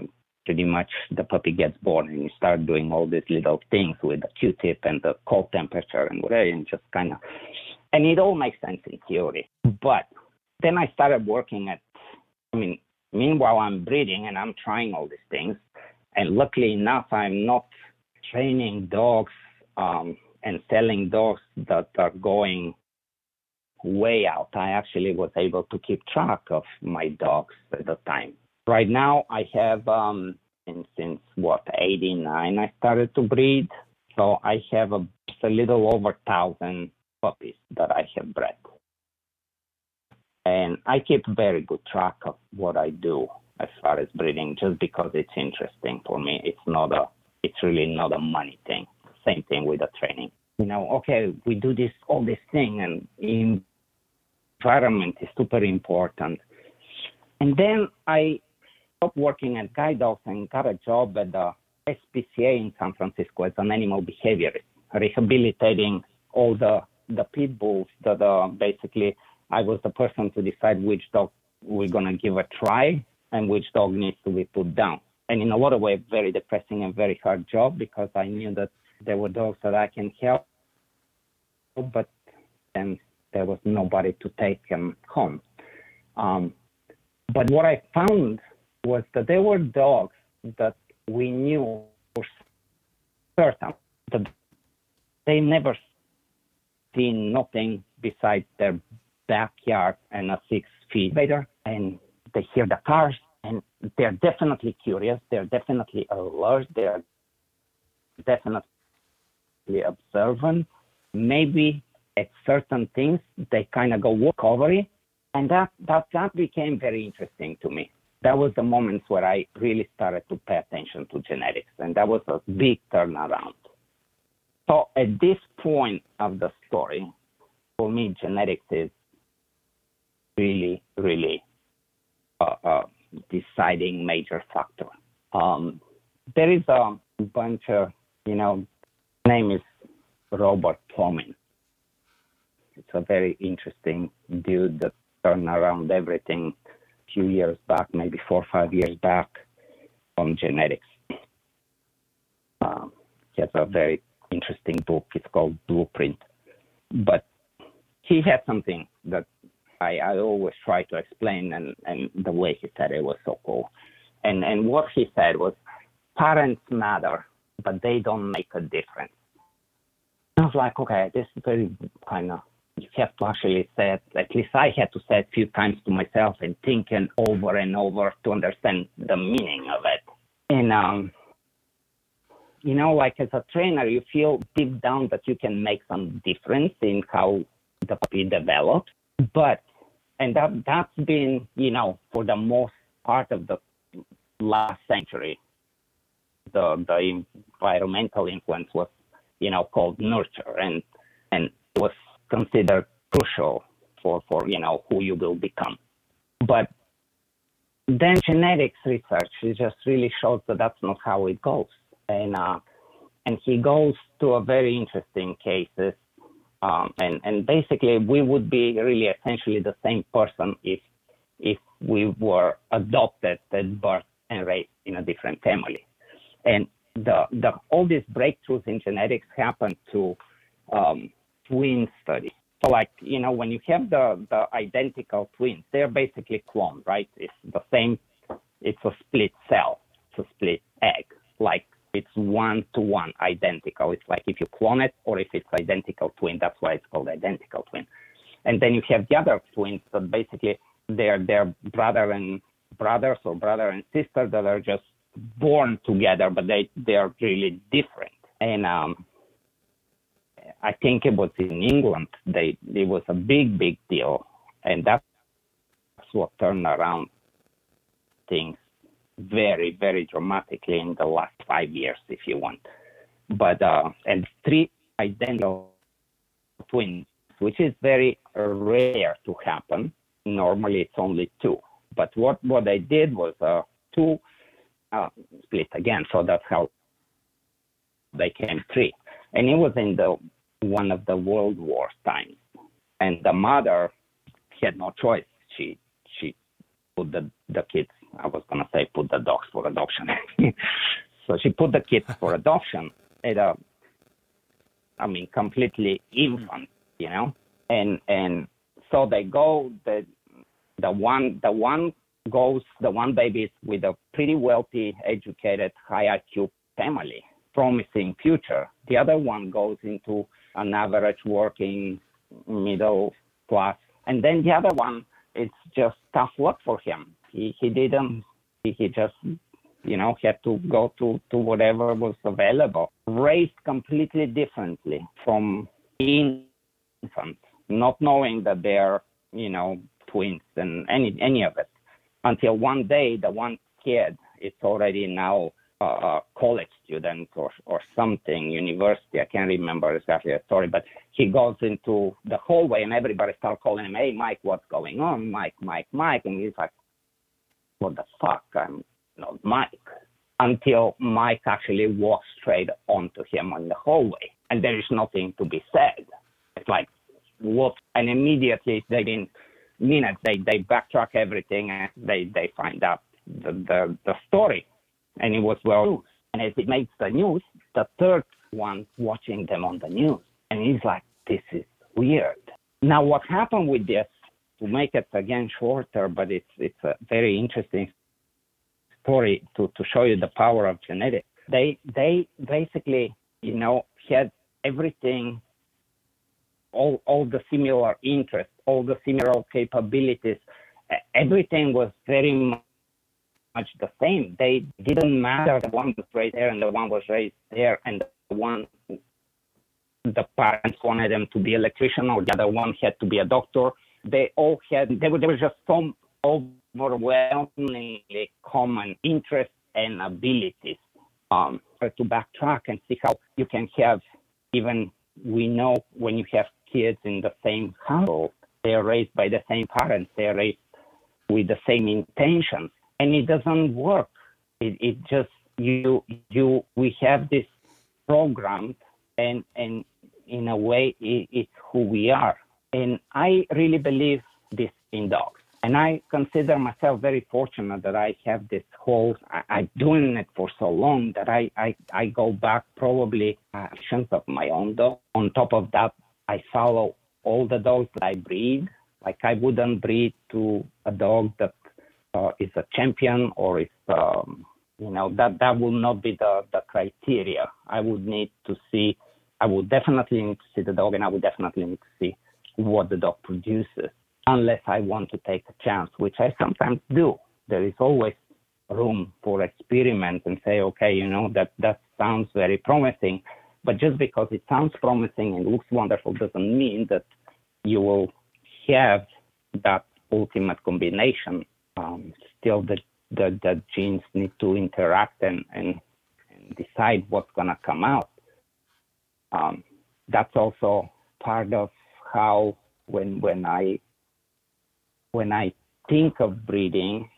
pretty much the puppy gets born and you start doing all these little things with the q-tip and the cold temperature and whatever and just kind of and it all makes sense in theory but then i started working at i mean meanwhile i'm breeding and i'm trying all these things and luckily enough i'm not training dogs um, and selling dogs that are going way out. I actually was able to keep track of my dogs at the time. Right now, I have, um, and since what, 89, I started to breed. So I have a, a little over 1,000 puppies that I have bred. And I keep very good track of what I do as far as breeding just because it's interesting for me. It's not a, it's really not a money thing. Same thing with the training. You know, okay, we do this, all this thing and environment is super important. And then I stopped working at guide dogs and got a job at the SPCA in San Francisco as an animal behaviorist, rehabilitating all the the pit bulls that are basically I was the person to decide which dog we're gonna give a try and which dog needs to be put down. And in a lot of ways, very depressing and very hard job because I knew that there were dogs that I can help, but then there was nobody to take them home. Um, but what I found was that there were dogs that we knew for certain that they never seen nothing besides their backyard and a six feet later, and they hear the cars, and they're definitely curious. They're definitely alert. They're definitely observant. Maybe at certain things they kind of go walk over it, and that that that became very interesting to me. That was the moments where I really started to pay attention to genetics, and that was a big turnaround. So at this point of the story, for me, genetics is really, really a, a deciding major factor. Um, there is a bunch of, you know, name is Robert Plomin. It's a very interesting dude that turned around everything a few years back, maybe four or five years back, on genetics. Um, he has a very interesting book. It's called Blueprint. But he had something that I, I always try to explain, and, and the way he said it was so cool. And, and what he said was parents matter, but they don't make a difference. I was like, okay, this is very kind of, you have to actually say it, at least I had to say it a few times to myself and thinking over and over to understand the meaning of it. And, um, you know, like as a trainer, you feel deep down that you can make some difference in how the puppy develops. But, and that, that's been, you know, for the most part of the last century, the, the environmental influence was, you know, called nurture and, and was considered crucial for, for, you know, who you will become. But then genetics research just really shows that that's not how it goes. And, uh, and he goes to a very interesting cases. Um, and, and basically we would be really essentially the same person if, if we were adopted at birth and raised in a different family. And the, the, all these breakthroughs in genetics happen to um, twin studies. So, like, you know, when you have the, the identical twins, they're basically cloned, right? It's the same, it's a split cell, it's a split egg. Like, it's one to one identical. It's like if you clone it or if it's identical twin, that's why it's called identical twin. And then you have the other twins that basically they're, they're brother and brothers or brother and sister that are just born together, but they they're really different. And um, I think it was in England. They it was a big big deal, and that's what turned around things very very dramatically in the last five years, if you want. But uh, and three identical twins, which is very rare to happen. Normally, it's only two. But what what they did was uh, two uh, split again. So that's how they came three. And it was in the one of the World War times. And the mother had no choice. She she put the, the kids I was gonna say put the dogs for adoption. so she put the kids for adoption at a I mean completely infant, you know? And and so they go the the one the one goes the one baby is with a pretty wealthy, educated, high IQ family, promising future. The other one goes into an average working middle class. And then the other one, it's just tough luck for him. He he didn't he, he just you know had to go to, to whatever was available. Raised completely differently from infants, not knowing that they're, you know, twins and any any of it until one day the one kid is already now a college student or or something, university. I can't remember exactly the story, but he goes into the hallway and everybody starts calling him, "Hey, Mike, what's going on? Mike, Mike, Mike," and he's like, "What the fuck? I'm not Mike." Until Mike actually walks straight onto him in the hallway, and there is nothing to be said. It's like, what? And immediately they didn't minutes they they backtrack everything and they they find out the the, the story and it was well used. and as it makes the news the third one watching them on the news and he's like this is weird now what happened with this to make it again shorter but it's it's a very interesting story to to show you the power of genetics they they basically you know had everything all all the similar interests, all the similar capabilities. Everything was very much the same. They didn't matter. The one was raised there and the one was raised there, and the one the parents wanted them to be electrician or the other one had to be a doctor. They all had there was just some overwhelmingly common interests and abilities. Um, to backtrack and see how you can have even we know when you have kids in the same household, they are raised by the same parents, they are raised with the same intentions, and it doesn't work. It, it just you you we have this program, and and in a way it, it's who we are. And I really believe this in dogs. And I consider myself very fortunate that I have this whole, I, I'm doing it for so long that I, I, I go back probably actions of my own dog. On top of that, I follow all the dogs that I breed. Like I wouldn't breed to a dog that uh, is a champion or is, um, you know, that, that will not be the, the criteria. I would need to see, I would definitely need to see the dog and I would definitely need to see what the dog produces unless I want to take a chance, which I sometimes do. There is always room for experiment and say, okay, you know, that, that sounds very promising. But just because it sounds promising and looks wonderful doesn't mean that you will have that ultimate combination. Um, still, the, the, the genes need to interact and, and, and decide what's going to come out. Um, that's also part of how when when I when I think of breeding,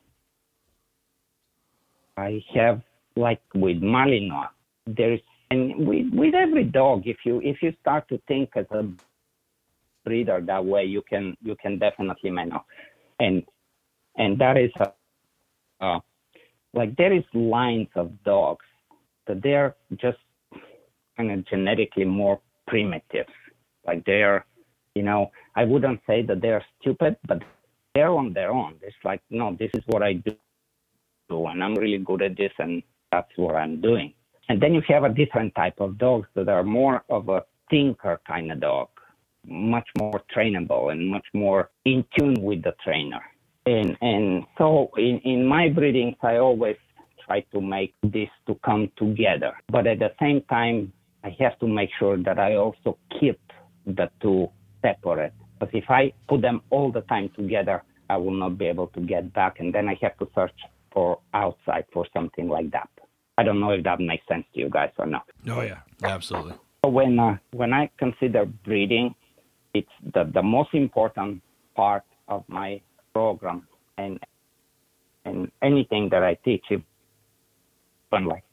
I have like with Malinois, there's and with, with every dog, if you if you start to think as a breeder that way, you can you can definitely manage, and and that is a, uh, like there is lines of dogs that they're just kind of genetically more primitive, like they're you know I wouldn't say that they're stupid, but they're on their own. It's like, no, this is what I do, and I'm really good at this, and that's what I'm doing. And then you have a different type of dogs that are more of a thinker kind of dog, much more trainable and much more in tune with the trainer. And and so in, in my breedings, I always try to make this to come together. But at the same time, I have to make sure that I also keep the two separate because if I put them all the time together, I will not be able to get back, and then I have to search for outside for something like that. I don't know if that makes sense to you guys or not. Oh yeah, absolutely. When uh, when I consider breeding, it's the the most important part of my program, and and anything that I teach, even like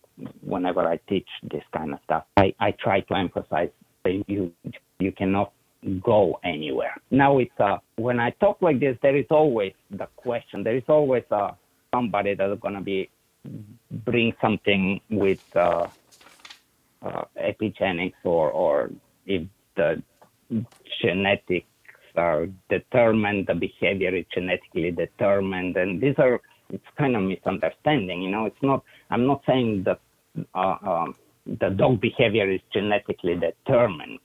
whenever I teach this kind of stuff, I, I try to emphasize that you you cannot go anywhere. Now it's uh, when I talk like this, there is always the question. There is always uh, somebody that is going to be bring something with uh, uh, epigenetics or or if the genetics are determined, the behavior is genetically determined, and these are it's kind of misunderstanding. You know, it's not. I'm not saying that uh, um, the dog behavior is genetically determined.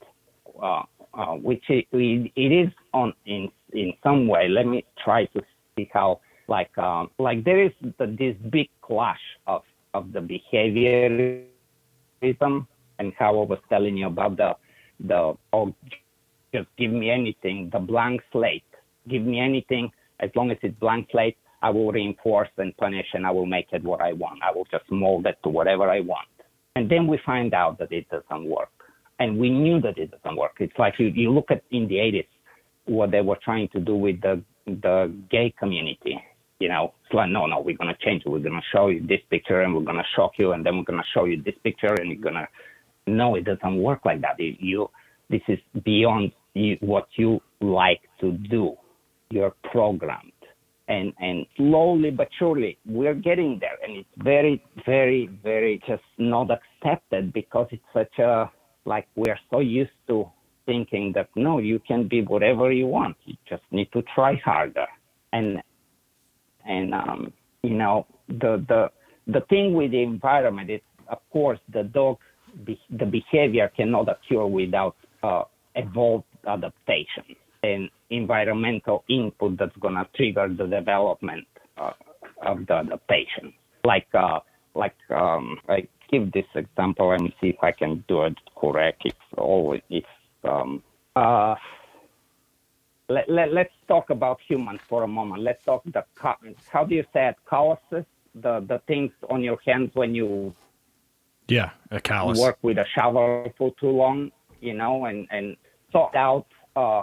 Uh, uh, which it, it is on in in some way. Let me try to see how like um, like there is the, this big clash of of the behaviorism and how I was telling you about the the oh just give me anything the blank slate. Give me anything. As long as it's blank slate I will reinforce and punish and I will make it what I want. I will just mold it to whatever I want. And then we find out that it doesn't work and we knew that it doesn't work. It's like you, you look at in the 80s what they were trying to do with the the gay community. You know, it's like no, no, we're gonna change it. We're gonna show you this picture, and we're gonna shock you, and then we're gonna show you this picture, and you're gonna. No, it doesn't work like that. You, this is beyond you, what you like to do. You're programmed, and and slowly but surely we're getting there, and it's very, very, very just not accepted because it's such a like we're so used to thinking that no, you can be whatever you want. You just need to try harder. And and um, you know the the the thing with the environment is, of course, the dog be, the behavior cannot occur without uh, evolved adaptation and environmental input that's to trigger the development uh, of the adaptation. Like, uh, like um, I give this example and see if I can do it correct. If if um, uh, let, let, let's talk about humans for a moment. Let's talk the how do you say it? Calluses, the the things on your hands when you yeah a callus work with a shovel for too long, you know, and and sort out uh,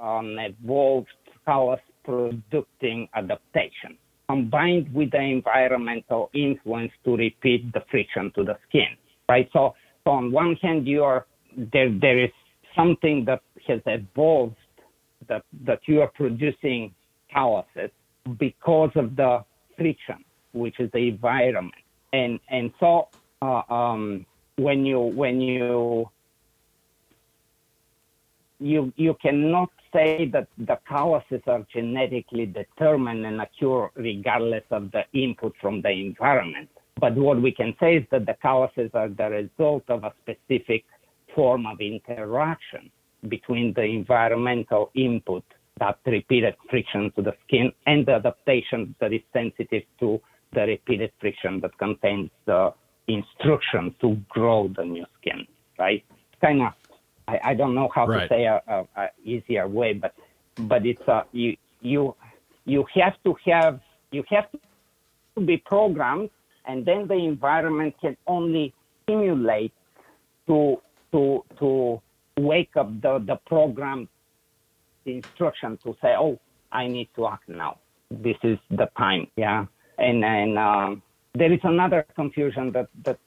an evolved callus producing adaptation combined with the environmental influence to repeat the friction to the skin, right? So, so on one hand, you are there. There is something that has evolved that that you are producing calluses because of the friction, which is the environment, and and so uh, um, when you when you you you cannot say that the calluses are genetically determined and occur regardless of the input from the environment. But what we can say is that the calluses are the result of a specific form of interaction between the environmental input, that repeated friction to the skin, and the adaptation that is sensitive to the repeated friction that contains the instruction to grow the new skin, right? Kind of I, I don't know how right. to say a, a, a, easier way, but but it's a uh, you you you have to have you have to be programmed, and then the environment can only stimulate to to to wake up the the program instruction to say, oh, I need to act now. This is the time, yeah. And and um, there is another confusion that that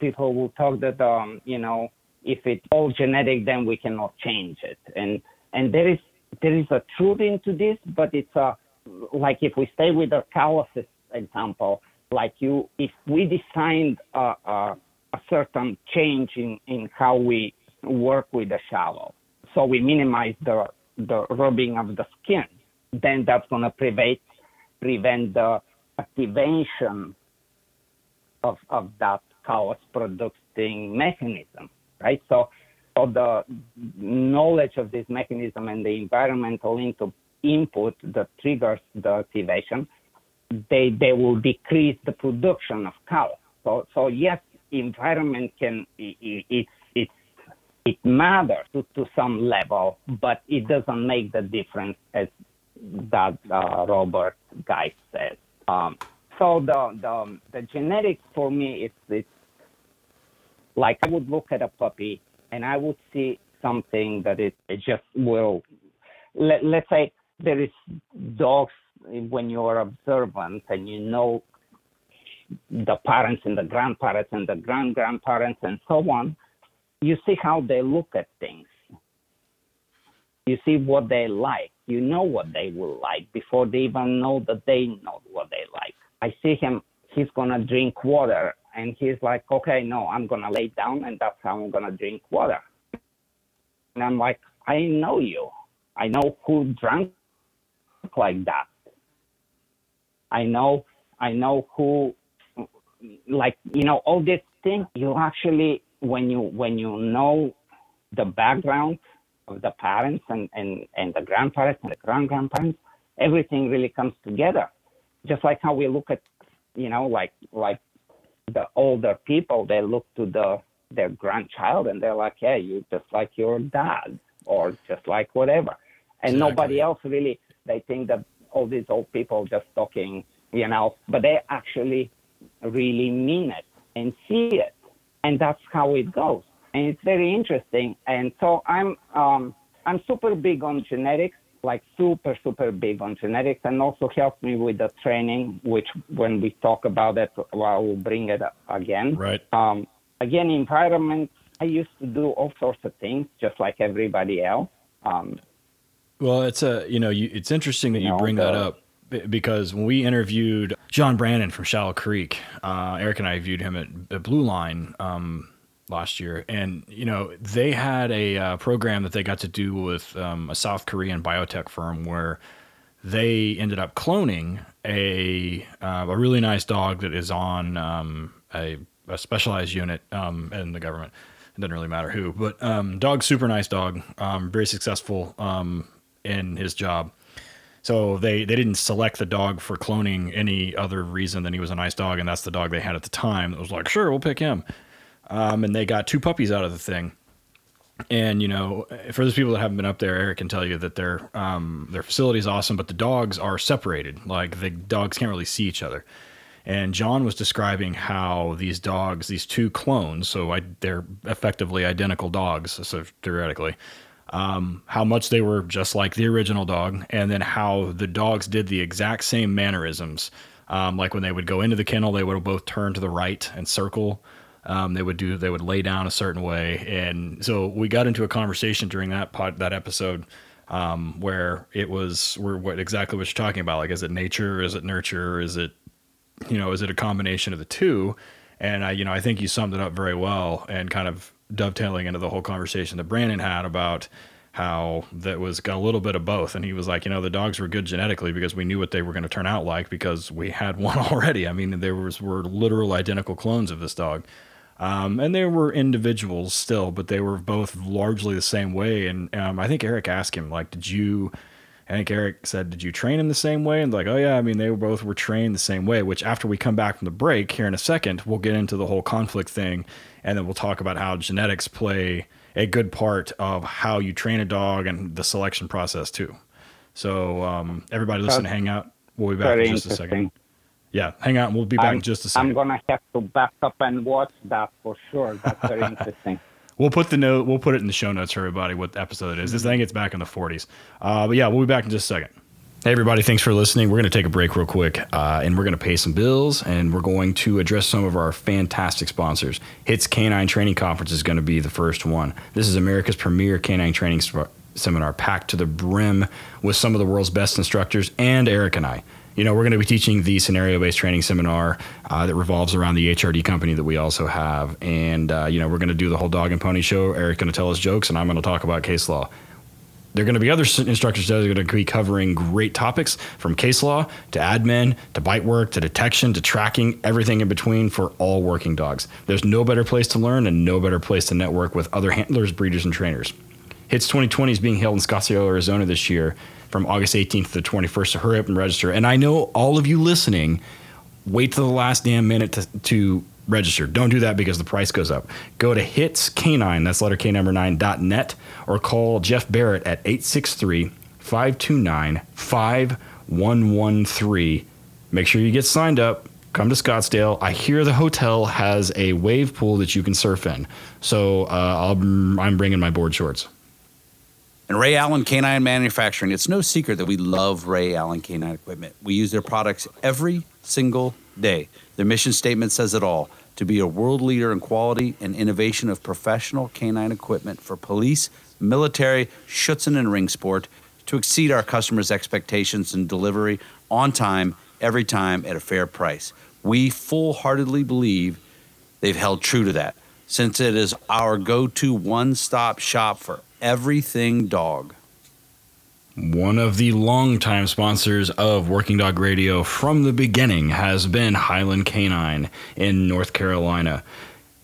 people will talk that um, you know if it's all genetic, then we cannot change it. And and there is there is a truth into this, but it's a like if we stay with the calluses example, like you, if we designed a, a, a certain change in, in how we work with the shovel, so we minimize the the rubbing of the skin, then that's to prevent prevent the activation of of that callus producing mechanism right? So, so the knowledge of this mechanism and the environmental input that triggers the activation, they they will decrease the production of callus. So so yes, environment can it it it, it matters to, to some level, but it doesn't make the difference as that uh, Robert Guy says. Um, so the, the the genetics for me it's it's like I would look at a puppy and I would see something that it, it just will. Let, let's say there is dogs when you are observant and you know the parents and the grandparents and the grand grandparents and so on, you see how they look at things. You see what they like. You know what they will like before they even know that they know what they like. I see him, he's going to drink water and he's like, okay, no, I'm going to lay down and that's how I'm going to drink water. And I'm like, I know you. I know who drank like that. I know, I know who, like, you know, all these things, you actually, when you, when you know the background of the parents and, and, and the grandparents and the grand grandparents, everything really comes together. Just like how we look at, you know, like, like the older people they look to the their grandchild and they're like, yeah, you just like your dad," or just like whatever, and exactly. nobody else really. They think that all these old people just talking, you know, but they actually really mean it and see it, and that's how it goes, and it's very interesting. And so I'm um, I'm super big on genetics like super, super big on genetics and also helps me with the training, which when we talk about it, well, I will bring it up again. Right. Um, again, environment, I used to do all sorts of things just like everybody else. Um, well, it's a, you know, you, it's interesting that you, know, bring the, that up because when we interviewed John Brannon from Shallow Creek, uh, Eric and I viewed him at, at Blue Line, um, last year, and you know they had a uh, program that they got to do with um, a South Korean biotech firm where they ended up cloning a uh, a really nice dog that is on um, a, a, specialized unit um, in the government It doesn't really matter who, but um, dog, super nice dog, um, very successful um, in his job. So they they didn't select the dog for cloning any other reason than he was a nice dog, and that's the dog they had at the time. It was like, sure, we'll pick him. Um, and they got two puppies out of the thing. And you know, for those people that haven't been up there, Eric can tell you that their um, their facility is awesome, but the dogs are separated. Like the dogs can't really see each other. And John was describing how these dogs, these two clones, so I, they're effectively identical dogs, so theoretically, um, how much they were just like the original dog, and then how the dogs did the exact same mannerisms. Um, like when they would go into the kennel, they would both turn to the right and circle. Um, they would do they would lay down a certain way, and so we got into a conversation during that pod, that episode um, where it was where what exactly what you're talking about. Like, is it nature? Is it nurture? Is it you know is it a combination of the two? And I you know I think you summed it up very well, and kind of dovetailing into the whole conversation that Brannon had about how that was a little bit of both. And he was like, you know, the dogs were good genetically because we knew what they were going to turn out like because we had one already. I mean, they was, were literal identical clones of this dog. Um, and they were individuals still, but they were both largely the same way. And um, I think Eric asked him, like, did you? I think Eric said, "Did you train him the same way?" And like, "Oh yeah, I mean, they were both were trained the same way." Which after we come back from the break here in a second, we'll get into the whole conflict thing and then we'll talk about how genetics play a good part of how you train a dog and the selection process too. So um, everybody listen, hang out. We'll be back in just a second. Yeah, hang out. We'll be back I'm, in just a second. I'm gonna have to back up and watch that for sure. That's very interesting. We'll put the note. We'll put it in the show notes for everybody what episode it is. This thing gets back in the 40s. Uh, but yeah, we'll be back in just a second. Hey, everybody, thanks for listening. We're going to take a break real quick uh, and we're going to pay some bills and we're going to address some of our fantastic sponsors. HITS Canine Training Conference is going to be the first one. This is America's premier canine training sp- seminar packed to the brim with some of the world's best instructors and Eric and I. You know, we're going to be teaching the scenario based training seminar uh, that revolves around the HRD company that we also have. And, uh, you know, we're going to do the whole dog and pony show. Eric's going to tell us jokes and I'm going to talk about case law. There are going to be other instructors that are going to be covering great topics from case law to admin to bite work to detection to tracking, everything in between for all working dogs. There's no better place to learn and no better place to network with other handlers, breeders, and trainers. HITS 2020 is being held in Scottsdale, Arizona this year from August 18th to the 21st. So hurry up and register. And I know all of you listening wait till the last damn minute to, to register. Don't do that because the price goes up. Go to hits canine, that's letter K number nine, dot net, or call Jeff Barrett at 863 529 5113. Make sure you get signed up. Come to Scottsdale. I hear the hotel has a wave pool that you can surf in. So uh, I'm bringing my board shorts. And Ray Allen Canine Manufacturing. It's no secret that we love Ray Allen Canine Equipment. We use their products every single day. Their mission statement says it all to be a world leader in quality and innovation of professional canine equipment for police, military, Schutzhund, and ring sport, to exceed our customers' expectations and delivery on time, every time at a fair price. We full heartedly believe they've held true to that, since it is our go to one stop shop for everything dog. One of the longtime sponsors of Working Dog Radio from the beginning has been Highland Canine in North Carolina.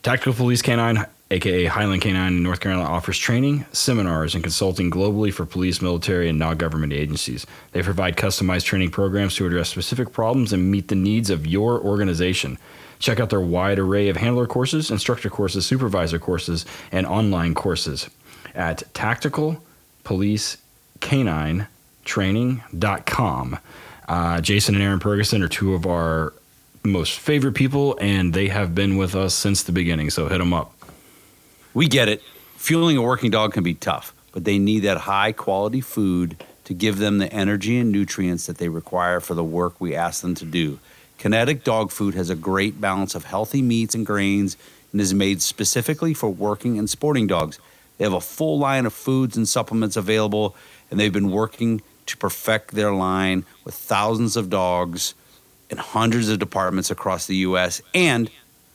Tactical Police Canine, aka Highland Canine in North Carolina, offers training, seminars, and consulting globally for police, military, and non government agencies. They provide customized training programs to address specific problems and meet the needs of your organization. Check out their wide array of handler courses, instructor courses, supervisor courses, and online courses at Tactical Police caninetraining.com. Uh, Jason and Aaron Purgason are two of our most favorite people, and they have been with us since the beginning. So hit them up. We get it. Fueling a working dog can be tough, but they need that high quality food to give them the energy and nutrients that they require for the work we ask them to do. Kinetic Dog Food has a great balance of healthy meats and grains and is made specifically for working and sporting dogs. They have a full line of foods and supplements available and they've been working to perfect their line with thousands of dogs in hundreds of departments across the U.S. And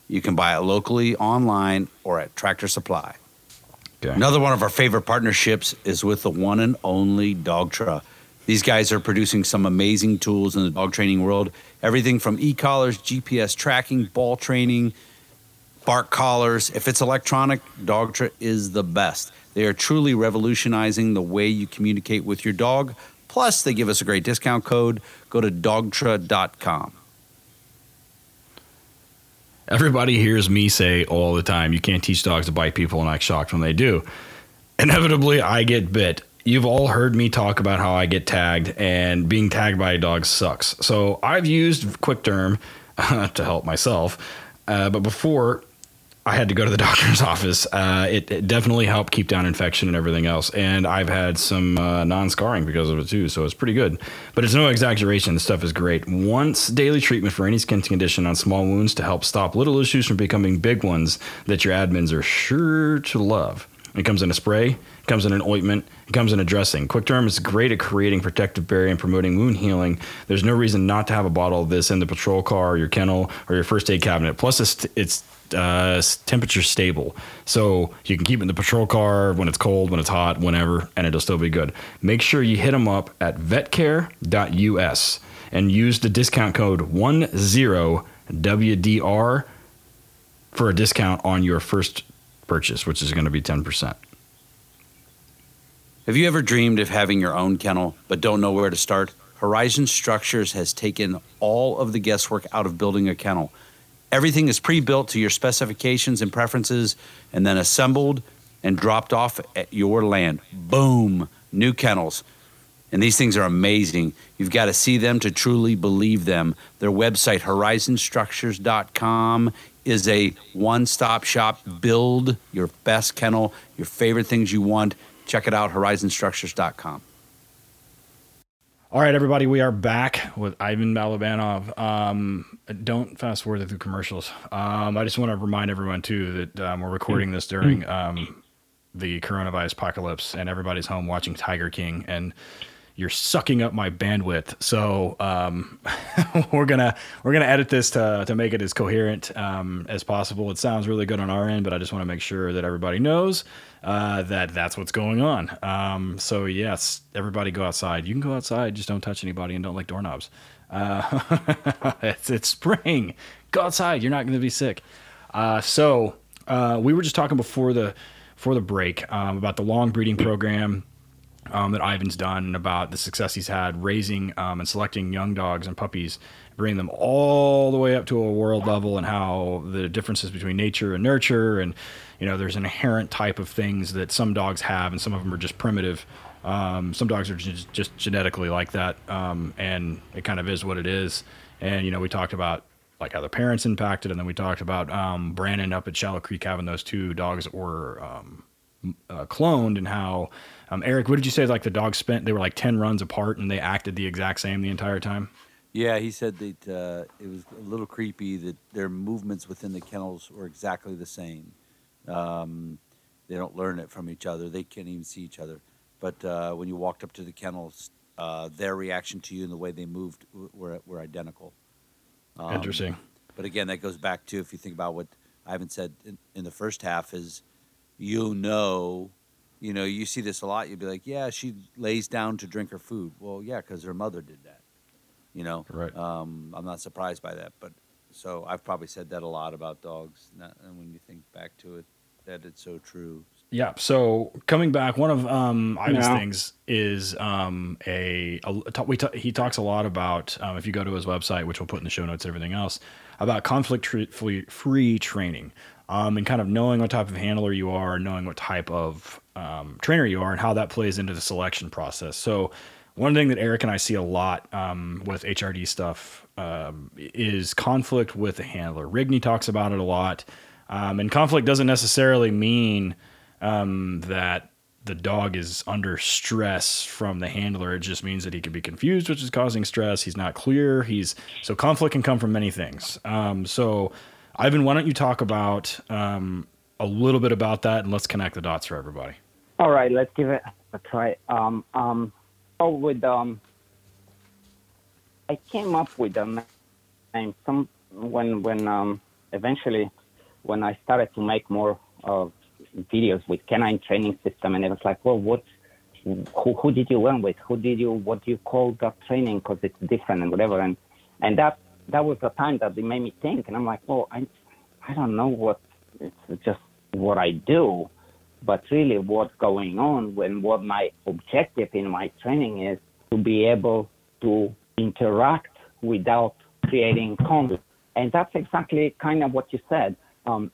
you can buy it locally, online, or at Tractor Supply. Okay. Another one of our favorite partnerships is with the one and only Dogtra. These guys are producing some amazing tools in the dog training world. Everything from e collars, GPS tracking, ball training, bark collars. If it's electronic, Dogtra is the best. They are truly revolutionizing the way you communicate with your dog. Plus, they give us a great discount code. Go to dogtra.com. Everybody hears me say all the time, you can't teach dogs to bite people and act shocked when they do. Inevitably, I get bit. You've all heard me talk about how I get tagged, and being tagged by a dog sucks. So I've used QuickDerm to help myself. Uh, but before, I had to go to the doctor's office. Uh, it, it, definitely helped keep down infection and everything else. And I've had some uh, non scarring because of it too. So it's pretty good. But it's no exaggeration. The stuff is great. Once daily treatment for any skin condition on small wounds to help stop little issues from becoming big ones that your admins are sure to love. It comes in a spray, it comes in an ointment, it comes in a dressing. QuickDerm is great at creating protective barrier and promoting wound healing. There's no reason not to have a bottle of this in the patrol car, your kennel, or your first aid cabinet. Plus, it's, it's uh, temperature stable. So you can keep it in the patrol car when it's cold, when it's hot, whenever, and it'll still be good. Make sure you hit them up at vetcare.us and use the discount code 10WDR for a discount on your first purchase, which is going to be 10%. Have you ever dreamed of having your own kennel but don't know where to start? Horizon Structures has taken all of the guesswork out of building a kennel. Everything is pre built to your specifications and preferences and then assembled and dropped off at your land. Boom! New kennels. And these things are amazing. You've got to see them to truly believe them. Their website, horizonstructures.com, is a one stop shop. Build your best kennel, your favorite things you want. Check it out, horizonstructures.com. All right, everybody, we are back with Ivan Balabanov. Um, don't fast forward through commercials. Um, I just want to remind everyone too that um, we're recording this during um, the coronavirus apocalypse, and everybody's home watching Tiger King, and you're sucking up my bandwidth. So um, we're gonna we're gonna edit this to to make it as coherent um, as possible. It sounds really good on our end, but I just want to make sure that everybody knows uh, that that's what's going on. Um, so yes, everybody go outside. You can go outside, just don't touch anybody and don't lick doorknobs. Uh, it's it's spring. Go outside. You're not going to be sick. Uh, so uh, we were just talking before the before the break um, about the long breeding program um, that Ivan's done and about the success he's had raising um, and selecting young dogs and puppies, bringing them all the way up to a world level, and how the differences between nature and nurture, and you know, there's an inherent type of things that some dogs have, and some of them are just primitive. Um, some dogs are just, just genetically like that, um, and it kind of is what it is. And you know, we talked about like how the parents impacted, and then we talked about um, Brandon up at Shallow Creek having those two dogs that were um, uh, cloned, and how um, Eric, what did you say? Like the dogs spent, they were like 10 runs apart and they acted the exact same the entire time? Yeah, he said that uh, it was a little creepy that their movements within the kennels were exactly the same. Um, they don't learn it from each other, they can't even see each other. But uh, when you walked up to the kennels, uh, their reaction to you and the way they moved were, were identical. Um, Interesting. But again, that goes back to if you think about what Ivan said in, in the first half is you know you know, you see this a lot. You'd be like, yeah, she lays down to drink her food. Well, yeah, because her mother did that. You know, right? Um, I'm not surprised by that, but so I've probably said that a lot about dogs. And when you think back to it, that it's so true. Yeah. So coming back, one of um, Ivan's yeah. things is um, a, a we t- he talks a lot about um, if you go to his website, which we'll put in the show notes, and everything else about conflict free, free training um, and kind of knowing what type of handler you are, knowing what type of um, trainer you are, and how that plays into the selection process. So, one thing that Eric and I see a lot um, with HRD stuff um, is conflict with the handler. Rigney talks about it a lot, um, and conflict doesn't necessarily mean um, that the dog is under stress from the handler. It just means that he could be confused, which is causing stress. He's not clear. He's so conflict can come from many things. Um, so Ivan, why don't you talk about um, a little bit about that and let's connect the dots for everybody. All right, let's give it a try. Um, um, oh, with um, I came up with a name some when when um eventually when I started to make more videos with canine training system, and it was like, well, what? Who, who did you learn with? Who did you? What do you call that training? Because it's different and whatever. And and that that was the time that it made me think, and I'm like, well, I, I don't know what it's just what I do. But really, what's going on when what my objective in my training is to be able to interact without creating conflict. And that's exactly kind of what you said. Um,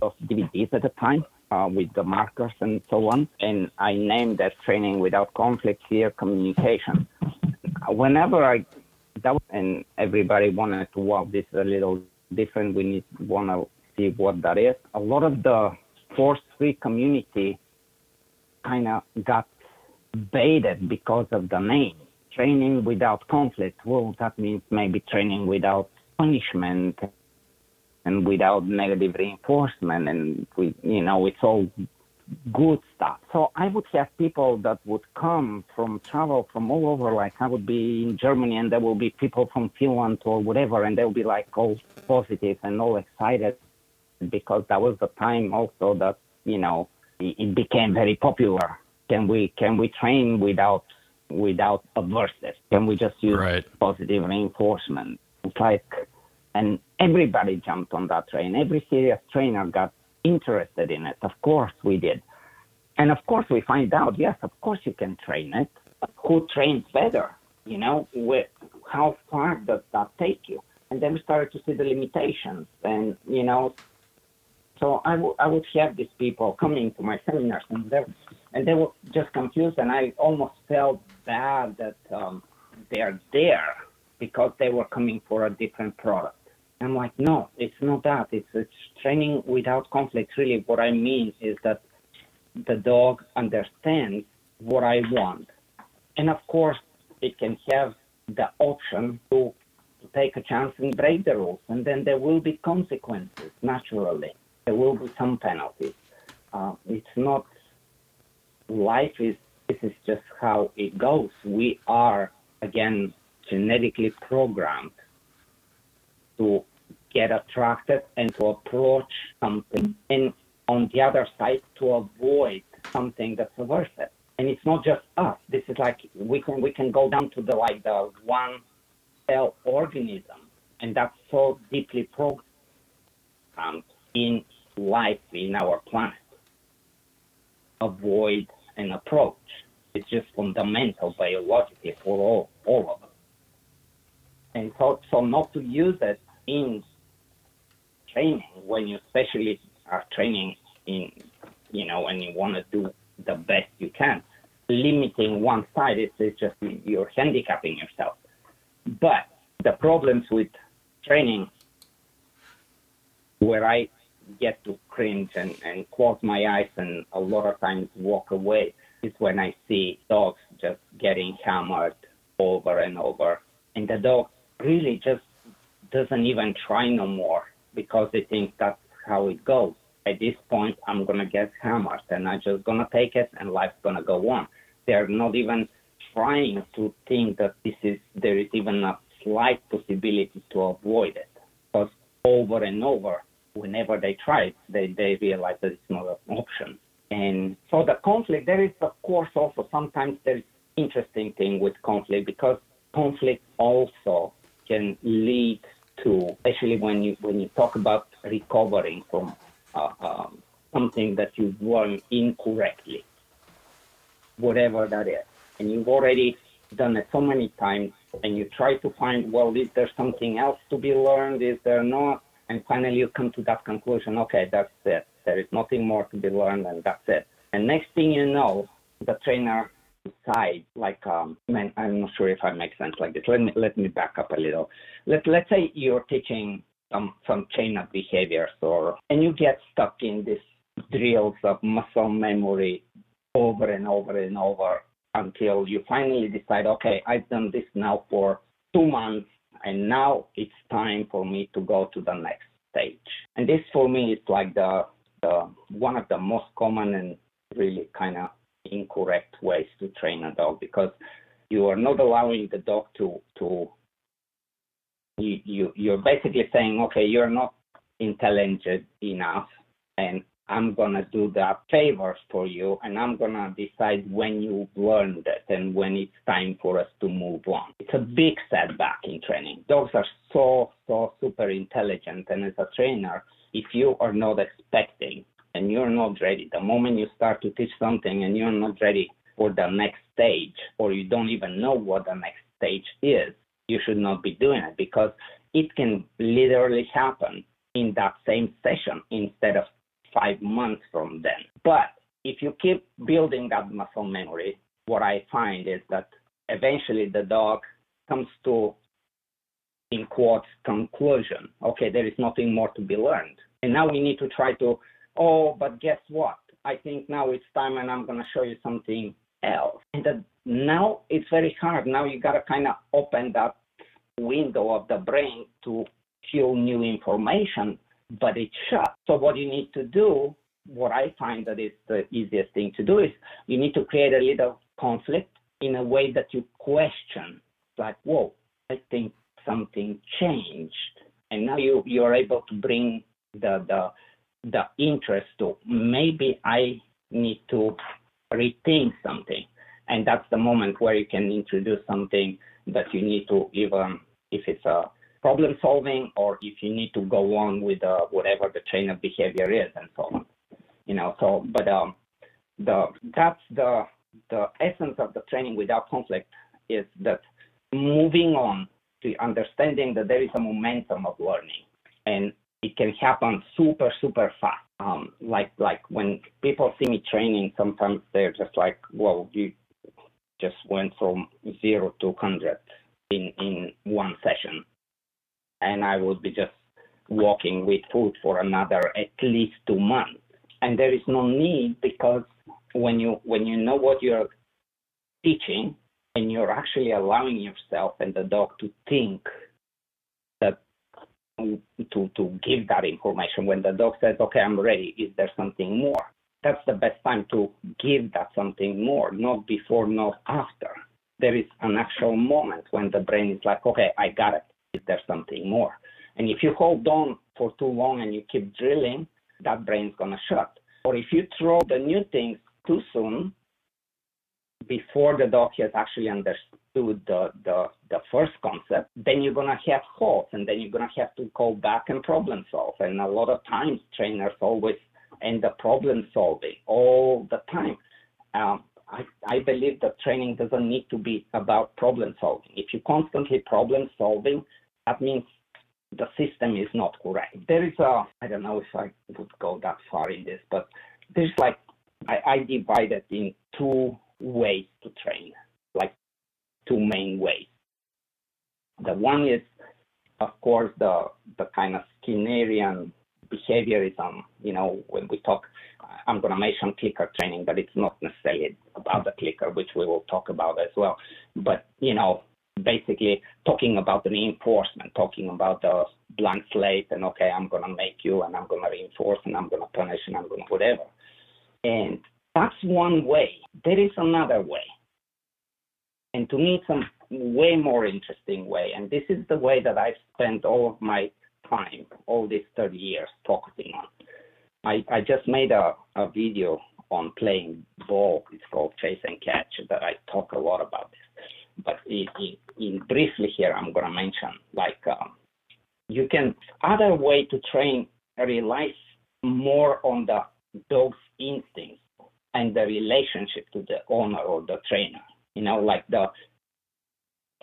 of DVDs at the time uh, with the markers and so on. And I named that training without conflict, fear, communication. Whenever I that was, and everybody wanted to wow, this is a little different. We need want to see what that is. A lot of the force-free community kind of got baited because of the name. Training without conflict. Well, that means maybe training without punishment and without negative reinforcement and we you know it's all good stuff. So i would have people that would come from travel from all over like i would be in germany and there will be people from finland or whatever and they'll be like all positive and all excited because that was the time also that you know it became very popular. Can we can we train without without aversive? Can we just use Right. positive reinforcement? It's like and everybody jumped on that train. Every serious trainer got interested in it. Of course we did. And of course we find out, yes, of course you can train it. But who trains better? You know, with, how far does that take you? And then we started to see the limitations. And, you know, so I would would have these people coming to my seminars and they and they were just confused and I almost felt bad that um, they're there because they were coming for a different product. I'm like, no, it's not that. It's it's training without conflict. Really, what I mean is that the dog understands what I want, and of course, it can have the option to, to take a chance and break the rules, and then there will be consequences. Naturally, there will be some penalties. Uh, it's not life is. This is just how it goes. We are again genetically programmed to get attracted and to approach something, and on the other side, to avoid something that's aversive. And it's not just us. This is like we can we can go down to the like the one cell organism, and that's so deeply programmed in life in our planet. Avoid an approach. It's just fundamental biologically for all all of us. And so, so not to use it in training when you especially are training in, you know, and you want to do the best you can. Limiting one side is, is just you're handicapping yourself. But the problems with training where I get to cringe and, and close my eyes and a lot of times walk away is when I see dogs just getting hammered over and over. And the dog really just doesn't even try no more because they think that's how it goes. At this point, I'm gonna get hammered, and I'm just gonna take it, and life's gonna go on. They're not even trying to think that this is there is even a slight possibility to avoid it, because over and over, whenever they try it, they they realize that it's not an option. And so the conflict, there is of course also sometimes there is interesting thing with conflict because conflict also can lead to, especially when you when you talk about recovering from uh, um, something that you've learned incorrectly, whatever that is, and you've already done it so many times, and you try to find, well, is there something else to be learned? Is there not? And finally, you come to that conclusion. Okay, that's it. There is nothing more to be learned, and that's it. And next thing you know, the trainer side, like um, I'm not sure if I make sense like this. Let me let me back up a little. Let let's say you're teaching some some chain of behaviors, or and you get stuck in these drills of muscle memory over and over and over until you finally decide, okay, I've done this now for two months, and now it's time for me to go to the next stage. And this for me is like the, the one of the most common and really kind of incorrect ways to train a dog because you are not allowing the dog to to you, you you're basically saying okay you're not intelligent enough and I'm gonna do the favors for you, and I'm gonna decide when you've learned it and when it's time for us to move on. It's a big setback in training. Dogs are so so super intelligent, and as a trainer, if you are not expecting and you're not ready, the moment you start to teach something and you're not ready for the next stage, or you don't even know what the next stage is, you should not be doing it because it can literally happen in that same session instead of five months from then. But if you keep building that muscle memory, what I find is that eventually the dog comes to, in quotes, conclusion. Okay, there is nothing more to be learned. And now we need to try to, oh, but guess what? I think now it's time and I'm going to show you something else. And that now it's very hard. Now you got to kind of open that window of the brain to fuel new information, but it's shut. So what you need to do, what I find that is the easiest thing to do is you need to create a little conflict in a way that you question, like, whoa, I think something changed. And now you, you're able to bring the, the, the interest to maybe I need to rethink something. And that's the moment where you can introduce something that you need to even if it's a problem solving or if you need to go on with uh, whatever the train of behavior is and so on. You know, so but um, the that's the the essence of the training without conflict is that moving on to understanding that there is a momentum of learning and it can happen super super fast. Um, like like when people see me training, sometimes they're just like, "Well, you just went from zero to hundred in in one session, and I would be just walking with food for another at least two months. And there is no need because when you when you know what you're teaching and you're actually allowing yourself and the dog to think to to give that information when the dog says okay i'm ready is there something more that's the best time to give that something more not before not after there is an actual moment when the brain is like, okay, I got it. Is there something more? And if you hold on for too long and you keep drilling, that brain's gonna shut. Or if you throw the new things too soon, before the dog has actually understood the, the, the first concept, then you're gonna have holes and then you're gonna have to go back and problem solve. And a lot of times trainers always end up problem solving all the time. Um, I, I believe that training doesn't need to be about problem solving. If you're constantly problem solving, that means the system is not correct. There is a, I don't know if I would go that far in this, but there's like, I, I divide it in two ways to train, like two main ways. The one is, of course, the, the kind of Skinnerian behaviorism, um, you know, when we talk I'm going to mention clicker training, but it's not necessarily about the clicker, which we will talk about as well. But, you know, basically talking about the reinforcement, talking about the blank slate and, okay, I'm going to make you and I'm going to reinforce and I'm going to punish and I'm going to whatever. And that's one way. There is another way. And to me, it's a way more interesting way. And this is the way that I've spent all of my time, all these 30 years focusing on. I, I just made a, a video on playing ball. It's called Chase and Catch that I talk a lot about this. But in, in, in briefly here, I'm going to mention like um, you can other way to train relies more on the dog's instincts and the relationship to the owner or the trainer. You know, like the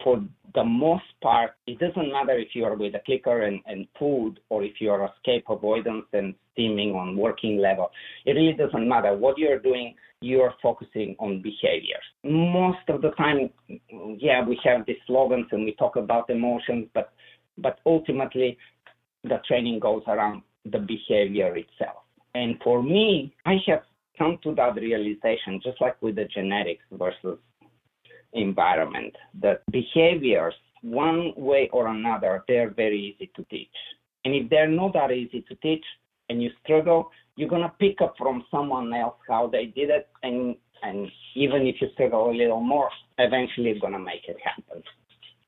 for the most part, it doesn't matter if you are with a clicker and, and food or if you are escape avoidance and steaming on working level. It really doesn't matter. What you're doing, you're focusing on behaviors. Most of the time, yeah, we have these slogans and we talk about emotions, but but ultimately the training goes around the behavior itself. And for me, I have come to that realization, just like with the genetics versus environment that behaviors, one way or another, they're very easy to teach. And if they're not that easy to teach and you struggle, you're going to pick up from someone else how they did it. And, and even if you struggle a little more, eventually you're going to make it happen,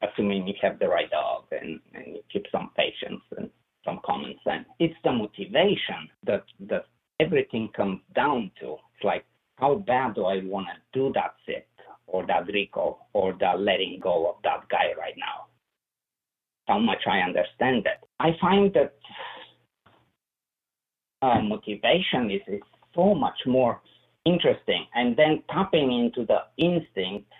assuming you have the right dog and, and you keep some patience and some common sense. It's the motivation that, that everything comes down to. It's like, how bad do I want to do that sit or that recall or that letting go of that guy right now? How much I understand it. I find that uh, motivation is, is so much more interesting. And then tapping into the instinct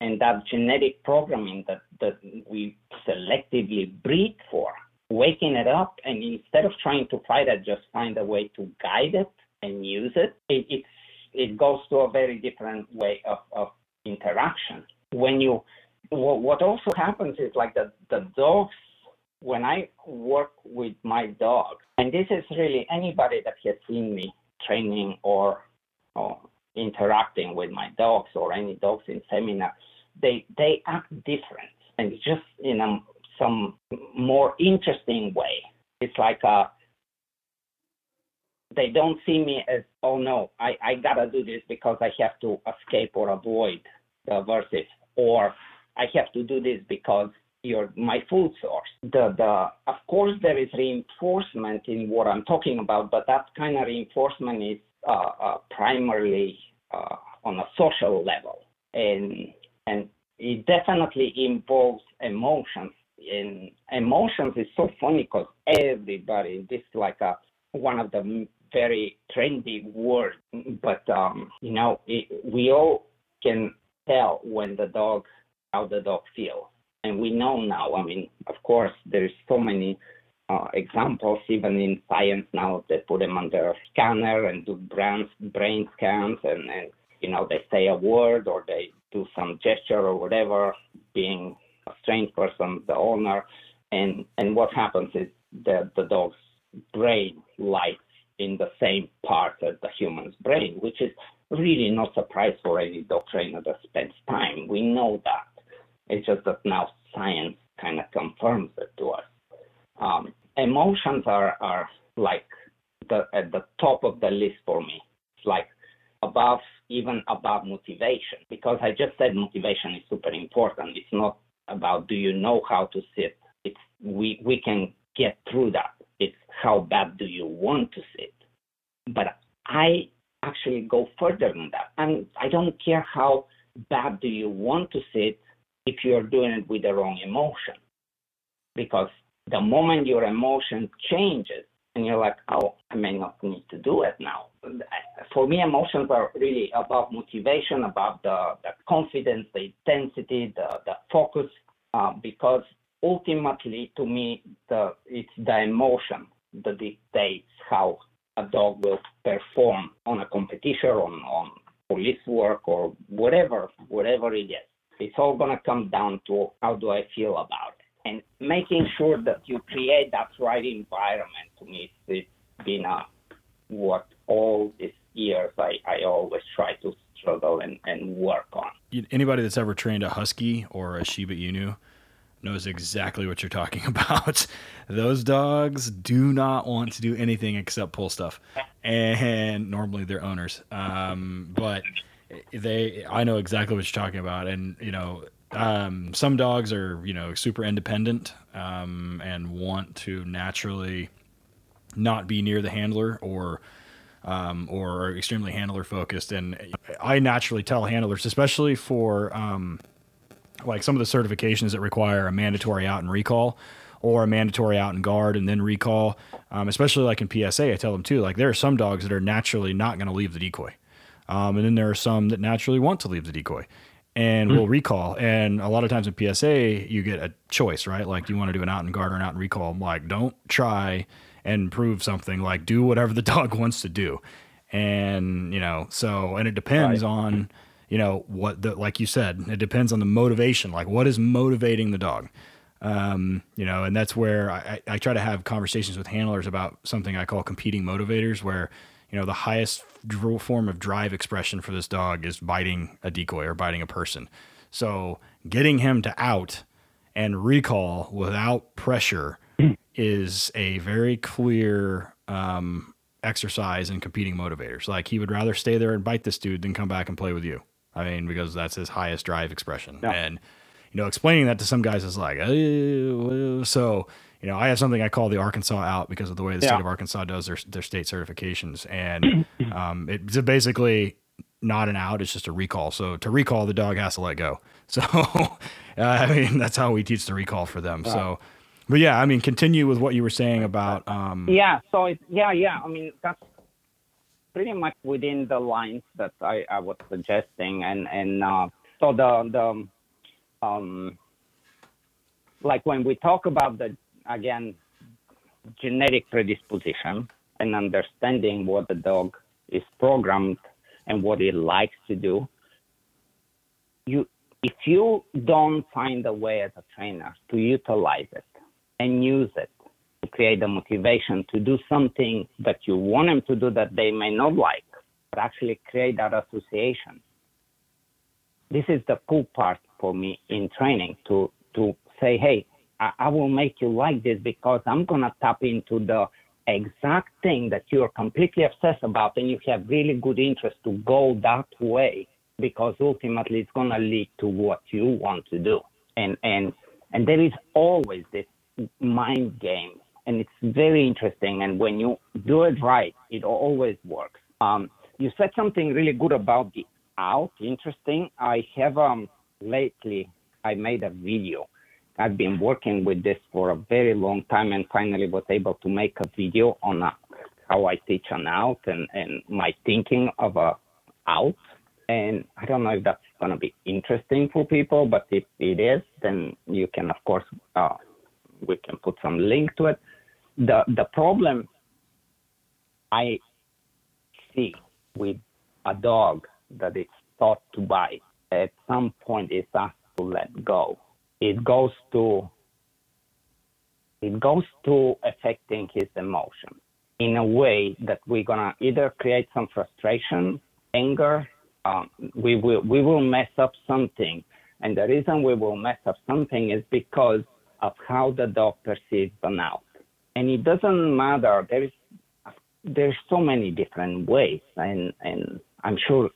and that genetic programming that, that we selectively breed for, waking it up and instead of trying to fight it, just find a way to guide it and use it, it it's, it goes to a very different way of, of interaction. When you, what what also happens is like the, the dogs, when I work with my dog, and this is really anybody that has seen me training or, or interacting with my dogs or any dogs in seminar, they they act different and just in a some more interesting way. It's like a, they don't see me as oh no I, I gotta do this because I have to escape or avoid the aversive or I have to do this because you're my food source. The the of course there is reinforcement in what I'm talking about, but that kind of reinforcement is uh, uh, primarily uh, on a social level, and and it definitely involves emotions. And emotions is so funny because everybody this is like a one of the very trendy word, but um, you know it, we all can tell when the dog how the dog feels and we know now. I mean, of course, there's so many uh, examples, even in science now, they put them under a scanner and do brain, brain scans, and, and you know they say a word or they do some gesture or whatever, being a strange person, the owner, and and what happens is that the dog's brain lights in the same part as the human's brain, which is really no surprise for any dog trainer that spends time. We know that. It's just that now science kind of confirms it to us. Um, emotions are, are like the, at the top of the list for me. It's like above, even above motivation, because I just said motivation is super important. It's not about do you know how to sit. It's we we can get through that. It's how bad do you want to sit. But I actually go further than that, and I don't care how bad do you want to sit if you're doing it with the wrong emotion. Because the moment your emotion changes and you're like, oh, I may not need to do it now. For me, emotions are really about motivation, about the, the confidence, the intensity, the, the focus, uh, because ultimately, to me, the, it's the emotion that dictates how a dog will perform on a competition, on, on police work, or whatever, whatever it is. It's all going to come down to how do I feel about it. And making sure that you create that right environment to me, it's been a, what all these years I, I always try to struggle and, and work on. Anybody that's ever trained a Husky or a Shiba Inu knows exactly what you're talking about. Those dogs do not want to do anything except pull stuff, and normally they're owners. Um, but they I know exactly what you're talking about, and you know um, some dogs are you know super independent um, and want to naturally not be near the handler or um, or extremely handler focused. And I naturally tell handlers, especially for um, like some of the certifications that require a mandatory out and recall or a mandatory out and guard and then recall, um, especially like in PSA, I tell them too, like there are some dogs that are naturally not going to leave the decoy. Um, and then there are some that naturally want to leave the decoy and mm will recall. And a lot of times in PSA, you get a choice, right? Like, do you want to do an out and guard or an out and recall? I'm like, don't try and prove something. Like, do whatever the dog wants to do. And, you know, so, and it depends right. on, you know, what the, like you said, it depends on the motivation. Like, what is motivating the dog? Um, you know, and that's where I, I try to have conversations with handlers about something I call competing motivators, where you know the highest form of drive expression for this dog is biting a decoy or biting a person so getting him to out and recall without pressure is a very clear um, exercise in competing motivators like he would rather stay there and bite this dude than come back and play with you i mean because that's his highest drive expression yeah. and you know explaining that to some guys is like so you know, I have something I call the Arkansas out because of the way the Yeah. state of Arkansas does their their state certifications, and um, it's basically not an out; it's just a recall. So to recall, the dog has to let go. So uh, I mean, that's how we teach the recall for them. So, but yeah, I mean, continue with what you were saying about um, Yeah, so it, yeah, yeah. I mean, that's pretty much within the lines that I, I was suggesting, and and uh, so the the um, like when we talk about the again genetic predisposition and understanding what the dog is programmed and what it likes to do, you if you don't find a way as a trainer to utilize it and use it create the motivation to do something that you want them to do that they may not like, but actually create that association. This is the cool part for me in training to to say, hey, I, I will make you like this because I'm gonna tap into the exact thing that you're completely obsessed about and you have really good interest to go that way because ultimately it's gonna lead to what you want to do. And and and there is always this mind game and it's very interesting and when you do it right it always works. Um, you said something really good about the out interesting. I have um lately i made a video. I've been working with this for a very long time and finally was able to make a video on uh how i teach an out and and my thinking of a out. And I don't know if that's going to be interesting for people, but if it is, then you can, of course, uh, we can put some link to it. The the problem I see with a dog that is taught to bite at some point is asked to let go. It goes to it goes to affecting his emotion in a way that we're gonna either create some frustration, anger, um, we will we will mess up something, and the reason we will mess up something is because of how the dog perceives the out. And it doesn't matter. There is there's so many different ways, and and I'm sure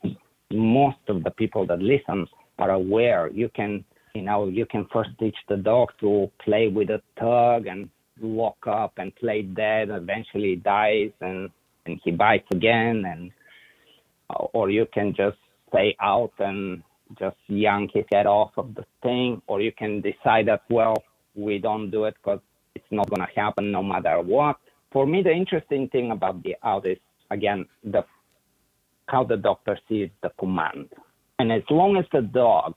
most of the people that listen are aware. You can you know you can first teach the dog to play with a tug and lock up and play dead. Eventually, he dies and and he bites again and or you can just stay out and just yank his head off of the thing, or you can decide that, well, we don't do it because it's not going to happen no matter what. For me, the interesting thing about the out is, again, the how the dog perceives the command. And as long as the dog,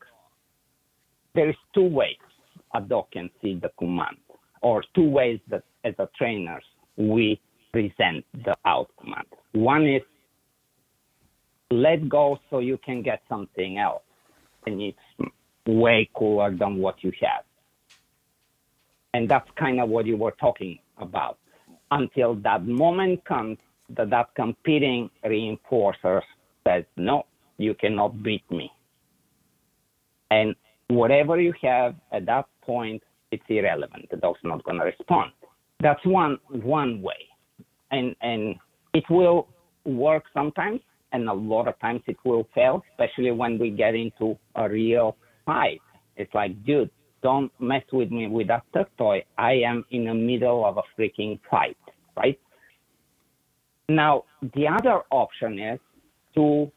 there is two ways a dog can see the command, or two ways that as a trainers we present the out command. One is let go so you can get something else. And it's way cooler than what you have. And that's kind of what you were talking about. Until that moment comes that that competing reinforcer says, no, you cannot beat me. And whatever you have at that point, it's irrelevant. The dog's not going to respond. That's one one way, and and it will work sometimes and a lot of times it will fail, especially when we get into a real fight. It's like, dude, don't mess with me with that tug toy. I am in the middle of a freaking fight, right? Now, the other option is to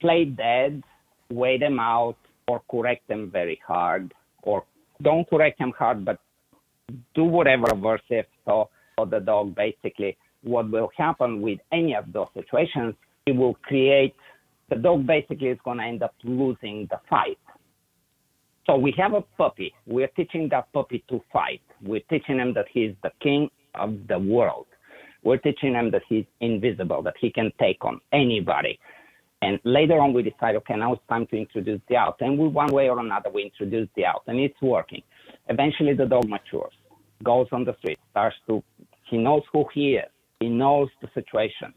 play dead, weigh them out, or correct them very hard, or don't correct them hard, but do whatever aversive. So, so the dog basically, what will happen with any of those situations it will create the dog basically is going to end up losing the fight. So we have a puppy. We're teaching that puppy to fight. We're teaching him that he's the king of the world. We're teaching him that he's invisible, that he can take on anybody. And later on, we decide, okay, now it's time to introduce the out. And we, one way or another, we introduce the out, and it's working. Eventually, the dog matures, goes on the street, starts to, he knows who he is, he knows the situation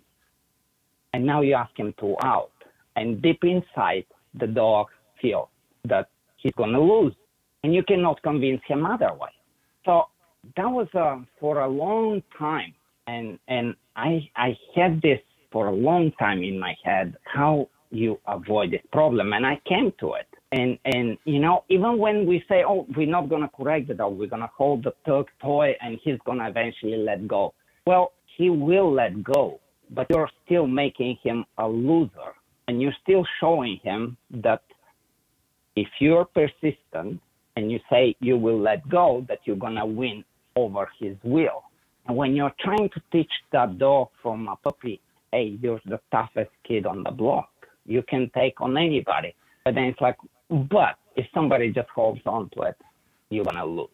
and now you ask him to out. And deep inside, the dog feels that he's going to lose. And you cannot convince him otherwise. So that was uh, for a long time. And, and I, I had this for a long time in my head how you avoid this problem. And I came to it. And and you know, even when we say, oh, we're not gonna correct the dog, we're gonna hold the third toy, and he's gonna eventually let go. Well, he will let go, but you're still making him a loser, and you're still showing him that if you're persistent and you say you will let go, that you're gonna win over his will. And when you're trying to teach that dog from a puppy, hey, you're the toughest kid on the block. You can take on anybody. But then it's like, but if somebody just holds on to it, you're gonna lose.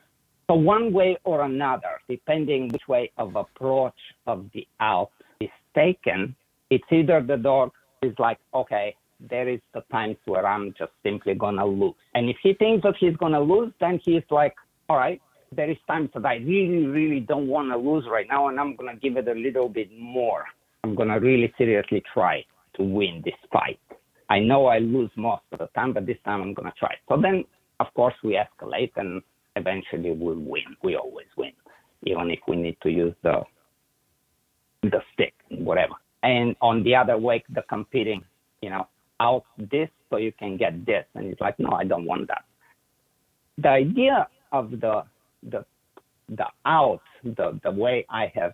So one way or another, depending which way of approach of the out is taken, it's either the dog is like, okay, there is the times where I'm just simply gonna lose. And if he thinks that he's gonna lose, then he's like, all right, there is times that I really, really don't want to lose right now, and I'm gonna give it a little bit more. I'm gonna really seriously try to win this fight. I know I lose most of the time, but this time I'm gonna try. So then, of course, we escalate, and eventually we'll win. We always win, even if we need to use the the stick, whatever. And on the other way, the competing, you know, out this so you can get this, and it's like, no, I don't want that. The idea of the the the out, the the way I have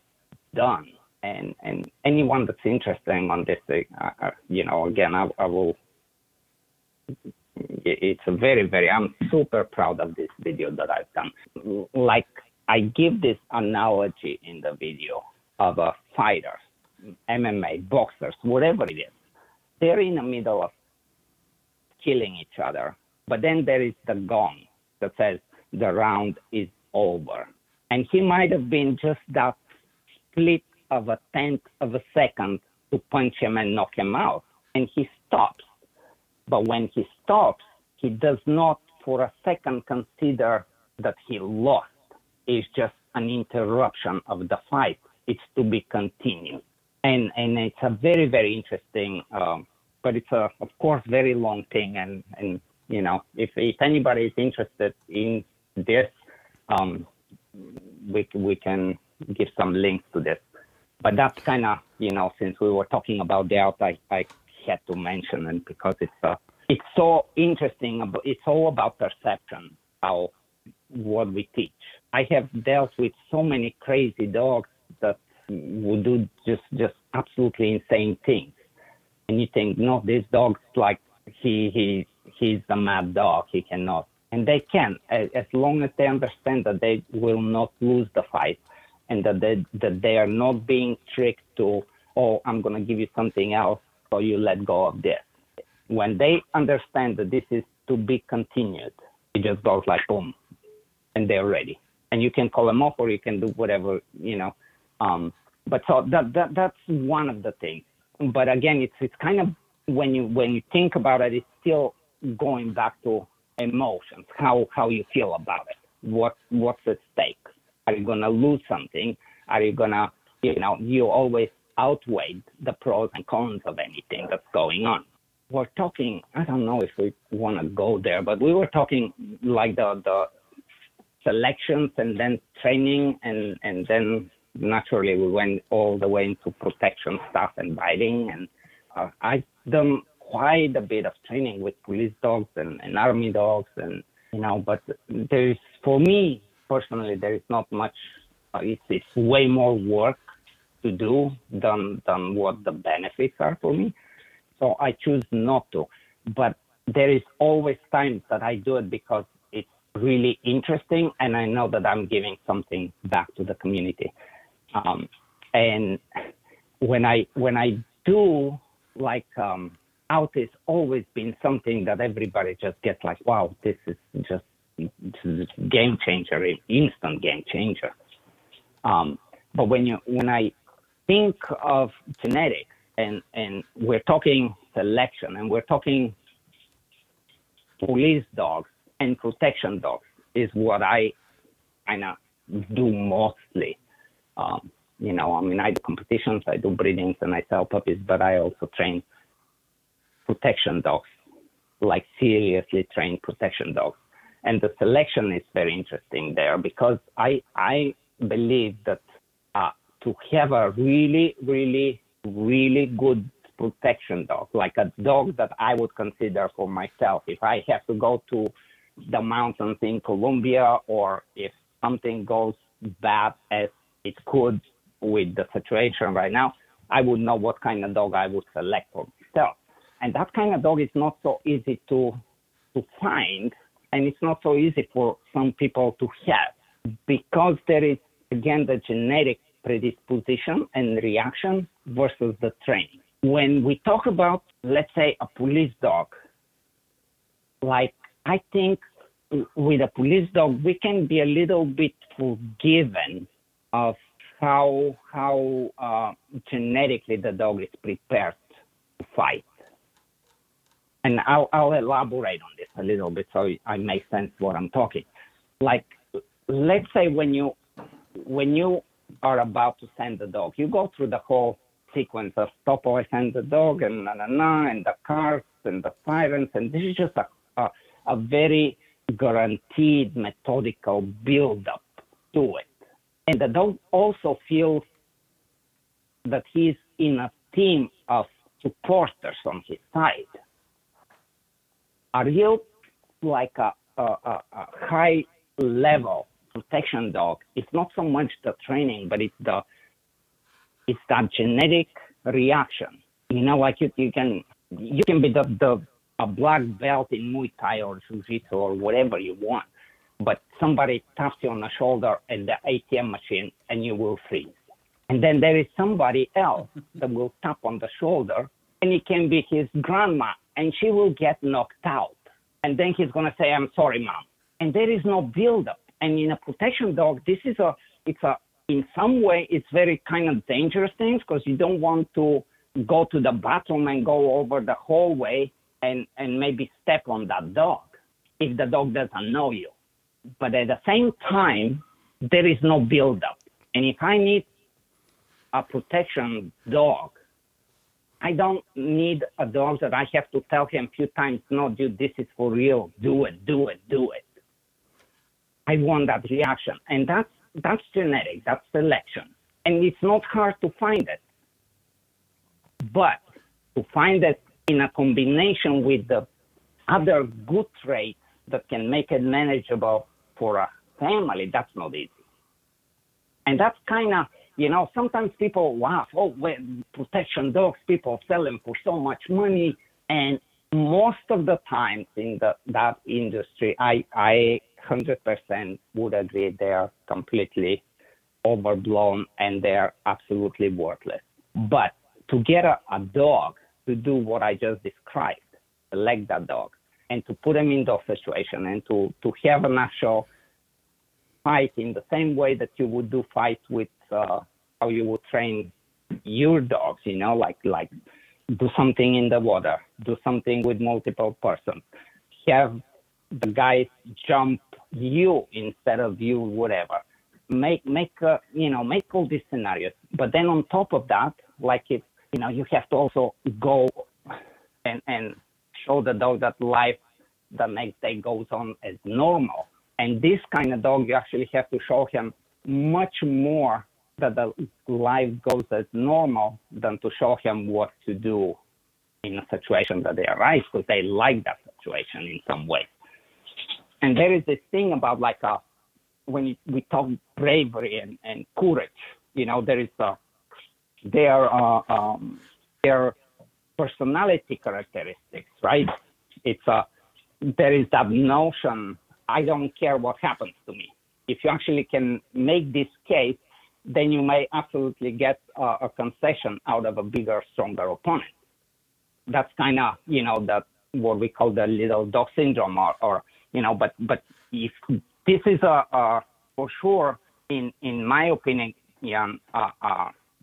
done and and anyone that's interested on this, uh, uh, you know, again, I, I will. It's a very, very. I'm super proud of this video that I've done. Like I give this analogy in the video of a fighter, MMA, boxers, whatever it is. They're in the middle of killing each other, but then there is the gong that says the round is over, and he might have been just that split of a tenth of a second to punch him and knock him out. And he stops. But when he stops, he does not for a second consider that he lost. It's just an interruption of the fight. It's to be continued. And, and it's a very, very interesting, um, but it's a, of course, very long thing. And, and you know, if, if anybody is interested in this, um, we, we can give some links to this but that's kind of you know since we were talking about the I, I had to mention it because it's uh, it's so interesting. It's all about perception. How what we teach. I have dealt with so many crazy dogs that would do just just absolutely insane things, and you think, no, this dog's like he he he's a mad dog. He cannot, and they can as long as they understand that they will not lose the fight and that they, that they are not being tricked to, oh, I'm to give you something else, so you let go of this. When they understand that this is to be continued, it just goes like boom, and they're ready. And you can call them off, or you can do whatever, you know. Um, but so that, that that's one of the things. But again, it's it's kind of when you when you think about it, it's still going back to emotions, how how you feel about it, what what's at stake. Are you to lose something? Are you to, you know, you always outweigh the pros and cons of anything that's going on. We're talking, I don't know if we want to go there, but we were talking like the, the selections and then training and, and then naturally we went all the way into protection stuff and biting and uh, I've done quite a bit of training with police dogs and, and army dogs and you know but there's for me personally, there is not much. Uh, it's, it's way more work to do than than what the benefits are for me. So I choose not to. But there is always times that I do it because it's really interesting, and I know that I'm giving something back to the community. Um, and when I when I do like um, out, it's always been something that everybody just gets like, wow, this is just game changer, instant game changer. Um, but when you when I think of genetics and and we're talking selection and we're talking police dogs and protection dogs is what I kind of do mostly. Um, you know, I mean, I do competitions, I do breedings, and I sell puppies, but I also train protection dogs, like seriously trained protection dogs and the selection is very interesting there because I I believe that uh, to have a really really really good protection dog, like a dog that I would consider for myself. If I have to go to the mountains in Colombia or if something goes bad as it could with the situation right now, I would know what kind of dog I would select for myself. And that kind of dog is not so easy to to find, and it's not so easy for some people to have because there is again the genetic predisposition and reaction versus the training. When we talk about, let's say, a police dog, like I think with a police dog, we can be a little bit forgiven of how how uh, genetically the dog is prepared to fight. And I'll, I'll elaborate on this a little bit so I make sense what I'm talking. Like, let's say when you when you are about to send the dog, you go through the whole sequence of stop or send the dog and na na na and the cars and the sirens and this is just a a, a very guaranteed methodical build up to it. And the dog also feels that he's in a team of supporters on his side. A real, like a, a, a, a high level protection dog, it's not so much the training, but it's the it's that genetic reaction. You know, like you, you can you can be the, the a black belt in Muay Thai or Jiu-Jitsu or whatever you want, but somebody taps you on the shoulder at the ATM machine and you will freeze. And then there is somebody else that will tap on the shoulder and it can be his grandma and she will get knocked out. And then he's going to say, I'm sorry, mom. And there is no build up. And in a protection dog, this is a, it's a, in some way, it's very kind of dangerous things because you don't want to go to the bathroom and go over the hallway and, and maybe step on that dog if the dog doesn't know you. But at the same time, there is no build up. And if I need a protection dog, I don't need a dog that I have to tell him a few times, no, dude, this is for real. Do it, do it, do it. I want that reaction. And that's, that's genetic, that's selection. And it's not hard to find it. But to find it in a combination with the other good traits that can make it manageable for a family, that's not easy. And that's kind of, you know, sometimes people laugh, oh, well, protection dogs, people sell them for so much money. And most of the times in the, that industry, I, I 100% would agree they are completely overblown and they're absolutely worthless. But to get a, a dog to do what I just described, like that dog, and to put them in those situations and to, to have an actual fight in the same way that you would do fight with uh, how you would train your dogs, you know, like like do something in the water, do something with multiple persons, have the guys jump you instead of you, whatever. Make make uh, you know make all these scenarios, but then on top of that, like it, you know, you have to also go and and show the dog that life the next day goes on as normal. And this kind of dog, you actually have to show him much more that the life goes as normal than to show him what to do in a situation that they arise because they like that situation in some way. And there is this thing about like a, when we talk bravery and, and courage, you know, there is a, their, uh, um, their personality characteristics, right? It's a, there is that notion, I don't care what happens to me. If you actually can make this case, then you may absolutely get a, a concession out of a bigger, stronger opponent. That's kind of, you know, that what we call the little dog syndrome or, or you know, but, but if this is a, a for sure, in, in my opinion, yeah,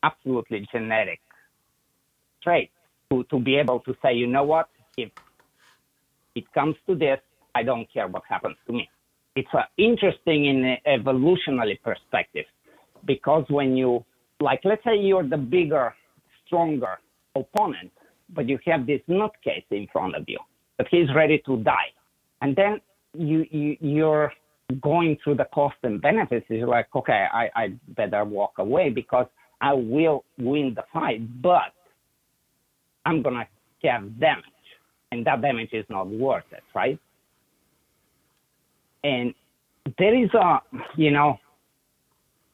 absolutely genetic trait to, to be able to say, you know what, if it comes to this, I don't care what happens to me. It's uh, interesting in an evolutionary perspective because when you, like, let's say you're the bigger, stronger opponent, but you have this nutcase in front of you, but he's ready to die. And then you, you, you're going through the cost and benefits. You're like, okay, I, I better walk away because I will win the fight, but I'm going to have damage. And that damage is not worth it, right? And there is a, you know,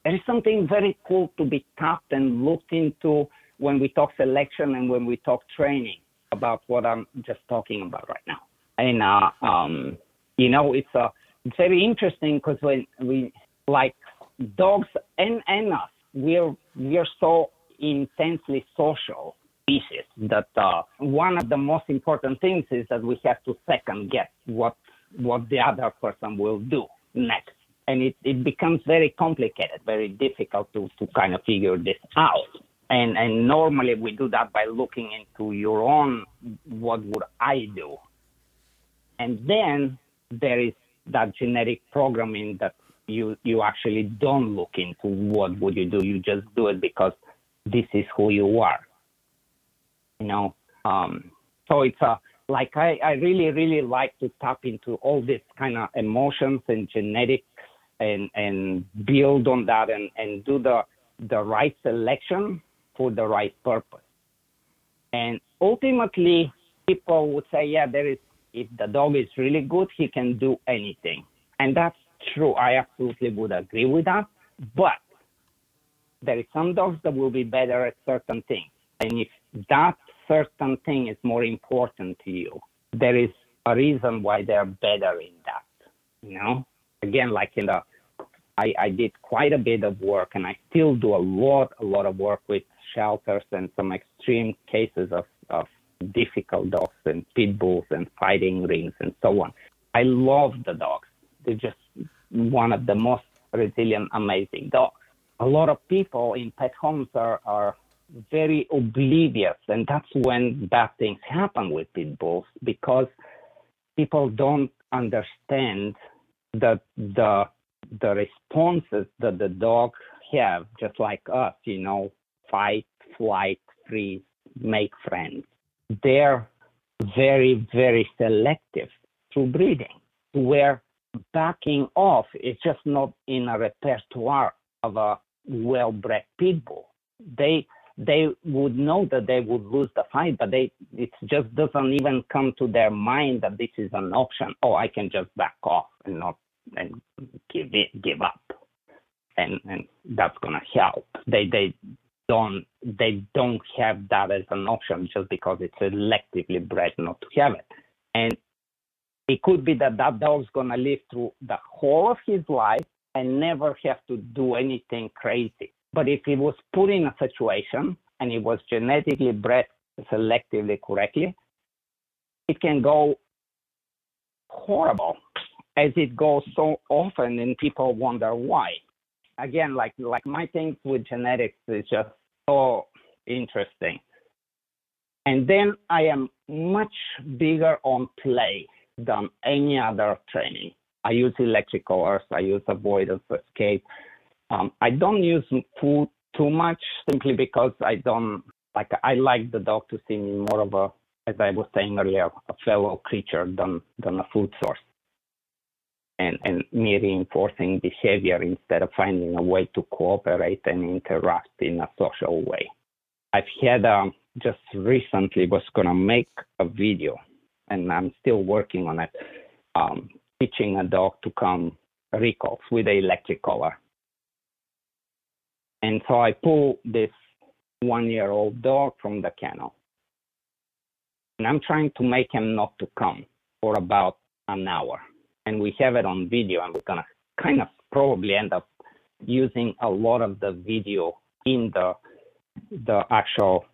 there is something very cool to be tapped and looked into when we talk selection and when we talk training about what I'm just talking about right now. And, uh, um, you know, it's uh, very interesting because when we, like dogs and, and us, we're, we're so intensely social species that uh, one of the most important things is that we have to second guess what what the other person will do next. And it, it becomes very complicated very difficult to, to kind of figure this out. And and normally we do that by looking into your own what would i do? And then there is that genetic programming that you you actually don't look into what would you do. You just do it because this is who you are you know um so it's a like I, I really really like to tap into all this kind of emotions and genetics and and build on that and and do the the right selection for the right purpose. And ultimately people would say yeah there is if the dog is really good he can do anything. And that's true. I absolutely would agree with that. But there is some dogs that will be better at certain things. And if that certain thing is more important to you, there is a reason why they're better in that. You know, again, like in the, I, I did quite a bit of work, and I still do a lot, a lot of work with shelters and some extreme cases of, of difficult dogs and pit bulls and fighting rings and so on. I love the dogs. They're just one of the most resilient, amazing dogs. A lot of people in pet homes are, are very oblivious, and that's when bad things happen with pit bulls because people don't understand that the the responses that the dog have, just like us, you know, fight, flight, freeze, make friends. They're very, very selective through breeding, where backing off is just not in a repertoire of a well-bred pit bull. They they would know that they would lose the fight, but they it just doesn't even come to their mind that this is an option. Oh, I can just back off and not and give it give up, and and that's gonna help. They they don't they don't have that as an option just because it's selectively bred not to have it, and it could be that that dog's gonna live through the whole of his life and never have to do anything crazy but if he was put in a situation and he was genetically bred selectively correctly, it can go horrible as it goes so often and people wonder why. Again, like like my thing with genetics is just so interesting. And then I am much bigger on play than any other training. I use electric collars, I use avoidance escape, um, I don't use food too much simply because I don't like. I like the dog to see me more of a, as I was saying earlier, a fellow creature than than a food source. And and me reinforcing behavior instead of finding a way to cooperate and interact in a social way. I've had um, just recently was gonna make a video, and I'm still working on it. Um, teaching a dog to come recalls with an electric collar and so I pull this one year old dog from the kennel. And I'm trying to make him not to come for about an hour. And we have it on video, and we're going to kind of probably end up using a lot of the video in the the actual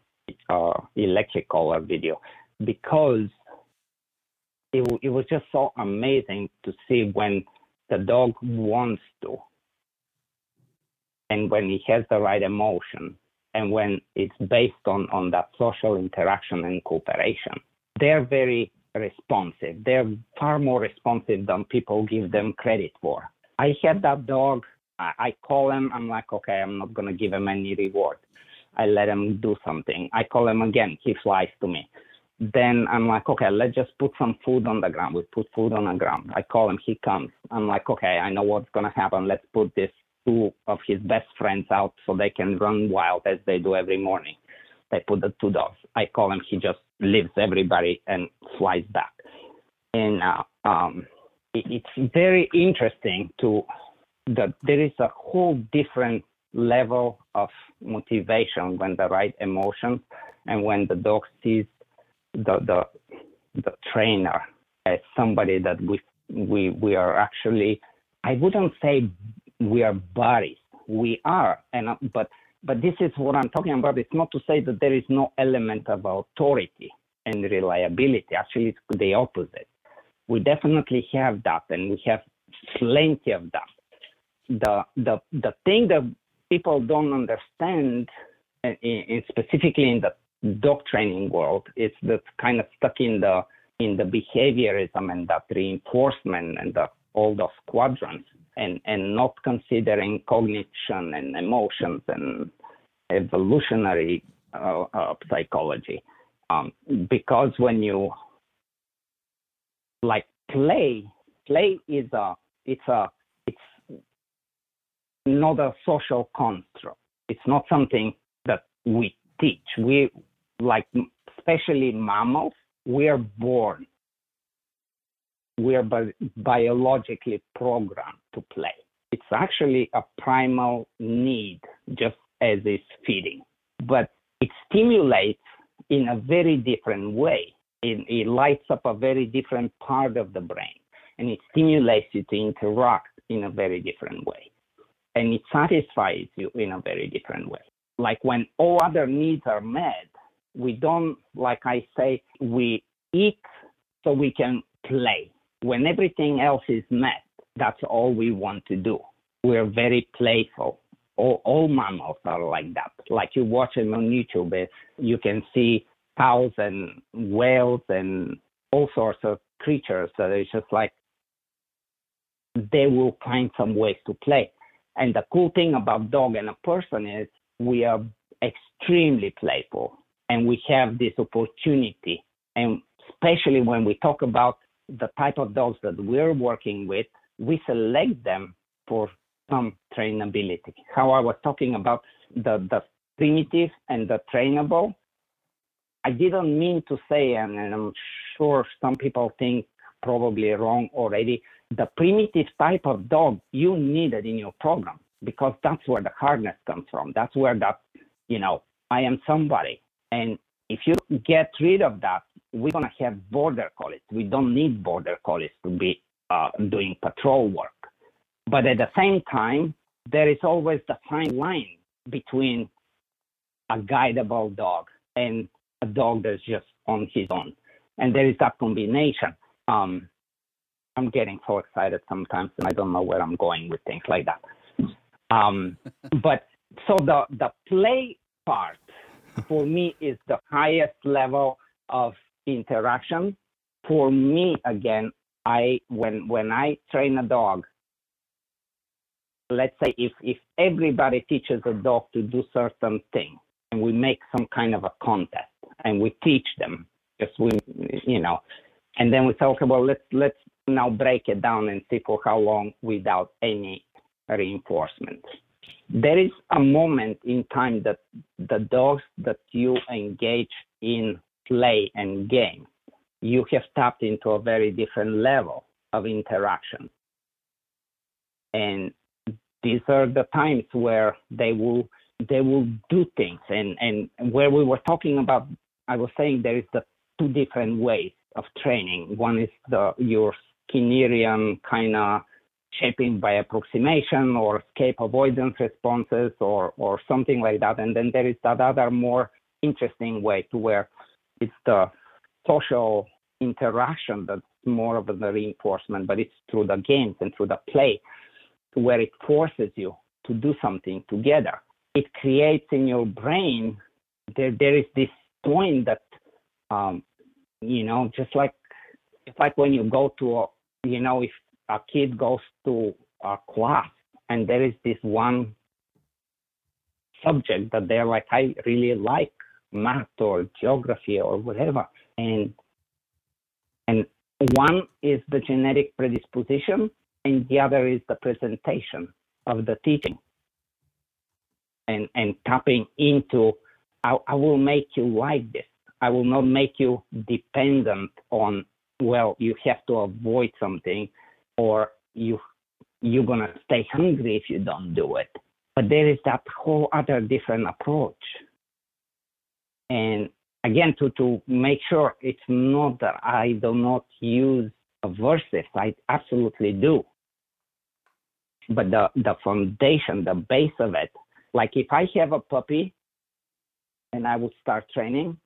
uh, electric collar video because it, it was just so amazing to see when the dog wants to and when he has the right emotion and when it's based on, on that social interaction and cooperation, they're very responsive. They're far more responsive than people give them credit for. I had that dog. I, I call him. I'm like, okay, I'm not going to give him any reward. I let him do something. I call him again. He flies to me. Then I'm like, okay, let's just put some food on the ground. We put food on the ground. I call him. He comes. I'm like, okay, I know what's going to happen. Let's put this two of his best friends out so they can run wild as they do every morning. They put the two dogs. I call him. He just leaves everybody and flies back. And uh, um, it, it's very interesting to that there is a whole different level of motivation when the right emotion and when the dog sees the the the trainer as somebody that we we we are actually I wouldn't say we are buddies. We are, and uh, but but this is what I'm talking about. It's not to say that there is no element of authority and reliability. Actually, it's the opposite. We definitely have that, and we have plenty of that. The the the thing that people don't understand, in, in specifically in the dog training world, is that kind of stuck in the in the behaviorism and that reinforcement and the, all those quadrants and, and not considering cognition and emotions and evolutionary uh, uh, psychology. Um, because when you like play, play is a, it's a, it's not a social construct. It's not something that we teach. We like, especially mammals, we are born we are bi- biologically programmed to play. It's actually a primal need, just as is feeding. But it stimulates in a very different way. It, it lights up a very different part of the brain and it stimulates you to interact in a very different way. And it satisfies you in a very different way. Like when all other needs are met, we don't, like I say, we eat so we can play when everything else is met, that's all we want to do. We're very playful. All, all mammals are like that. Like you watch them on YouTube, eh, you can see cows and whales and all sorts of creatures that are just like they will find some ways to play. And the cool thing about dog and a person is we are extremely playful and we have this opportunity. And especially when we talk about the type of dogs that we're working with, we select them for some trainability. How I was talking about the, the primitive and the trainable, I didn't mean to say, and, and I'm sure some people think probably wrong already, the primitive type of dog you needed in your program because that's where the hardness comes from. That's where that, you know, I am somebody. And if you get rid of that, we're going to have border collies. We don't need border collies to be uh, doing patrol work. But at the same time, there is always the fine line between a guidable dog and a dog that's just on his own. And there is that combination. Um, I'm getting so excited sometimes, and I don't know where I'm going with things like that. Um, but so the the play part for me is the highest level of interaction. For me, again, I when when I train a dog, let's say if if everybody teaches a dog to do certain thing, and we make some kind of a contest, and we teach them, just we, you know, and then we talk about let's let's now break it down and see for how long without any reinforcement. There is a moment in time that the dogs that you engage in play and game, you have tapped into a very different level of interaction. And these are the times where they will they will do things and, and where we were talking about I was saying there is the two different ways of training. One is the your Skinnerian kind of shaping by approximation or escape avoidance responses or or something like that. And then there is that other more interesting way to where it's the social interaction that's more of the reinforcement, but it's through the games and through the play where it forces you to do something together. It creates in your brain there there is this point that um, you know just like it's like when you go to a you know if a kid goes to a class and there is this one subject that they're like I really like math or geography or whatever. And and one is the genetic predisposition, and the other is the presentation of the teaching. And and tapping into I, I will make you like this. I will not make you dependent on, well, you have to avoid something or you you're gonna stay hungry if you don't do it. But there is that whole other different approach. And again, to, to make sure it's not that I do not use aversives, I absolutely do. But the, the foundation, the base of it, like if I have a puppy and I would start training,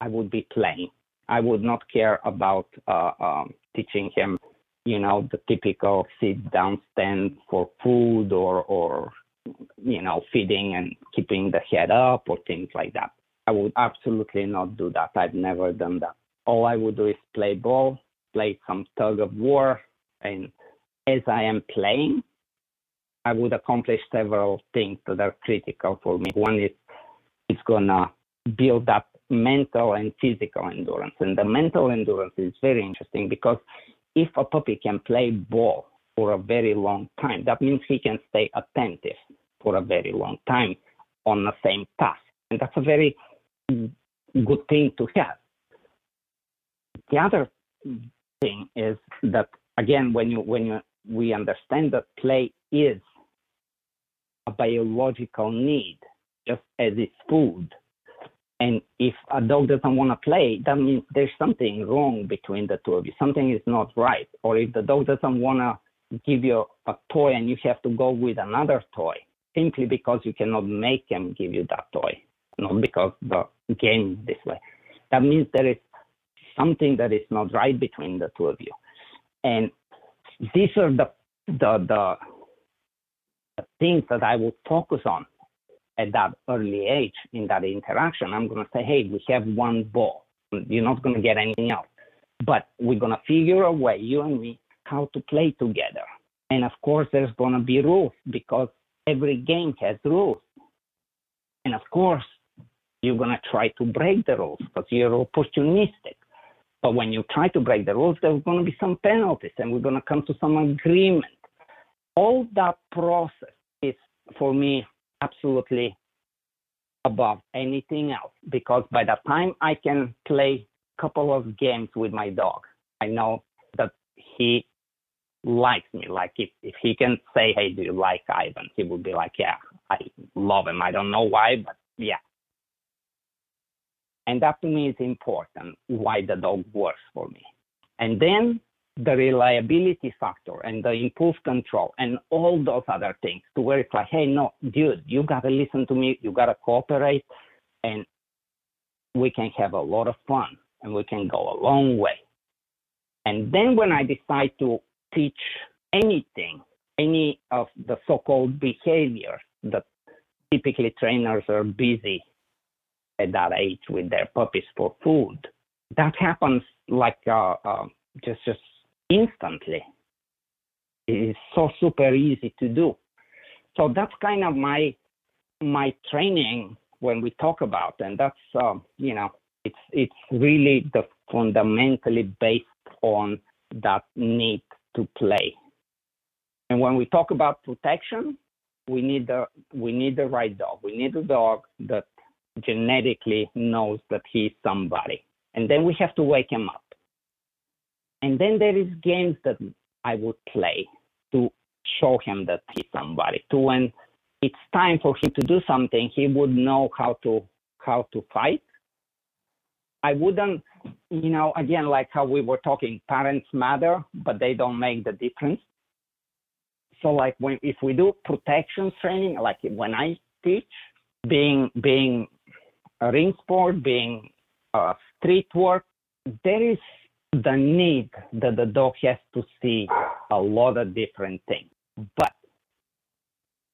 I would be playing. I would not care about uh, um, teaching him, you know, the typical sit down stand for food or, or, you know, feeding and keeping the head up or things like that. I would absolutely not do that. I've never done that. All I would do is play ball, play some tug of war, and as I am playing, I would accomplish several things that are critical for me. One is it's gonna build up mental and physical endurance. And the mental endurance is very interesting because if a puppy can play ball for a very long time, that means he can stay attentive for a very long time on the same task. And that's a very good thing to have. The other thing is that again, when you when you we understand that play is a biological need, just as it's food. And if a dog doesn't want to play, that means there's something wrong between the two of you. Something is not right. Or if the dog doesn't want to give you a toy and you have to go with another toy simply because you cannot make him give you that toy, not because the game is this way. That means there is something that is not right between the two of you. And these are the the the, things that I would focus on at that early age in that interaction. I'm going to say, hey, we have one ball. You're not going to get anything else. But we're going to figure a way, you and me, how to play together. And of course, there's going to be rules because every game has rules. And of course, you're going to try to break the rules because you're opportunistic. But when you try to break the rules, there's going to be some penalties and we're going to come to some agreement. All that process is, for me, absolutely above anything else because by the time I can play a couple of games with my dog, I know that he likes me. Like if, if he can say, Hey, do you like Ivan? He would be like, Yeah, I love him. I don't know why, but yeah. And that to me is important why the dog works for me. And then the reliability factor and the impulse control and all those other things to where it's like, hey, no, dude, you got to listen to me, you got to cooperate, and we can have a lot of fun and we can go a long way. And then when I decide to teach anything, any of the so called behaviors that typically trainers are busy at that age with their puppies for food, that happens like uh, uh, just just instantly. It is so super easy to do. So that's kind of my my training when we talk about, and that's um, you know it's it's really the fundamentally based on that need to play. And when we talk about protection, we need the we need the right dog. We need a dog that genetically knows that he's somebody, and then we have to wake him up. And then there is games that I would play to show him that he's somebody. To when it's time for him to do something, he would know how to how to fight. I wouldn't, you know, again, like how we were talking, parents matter, but they don't make the difference. So like when if we do protection training, like when I teach, being being a ring sport, being uh, street work, there is the need that the dog has to see a lot of different things. But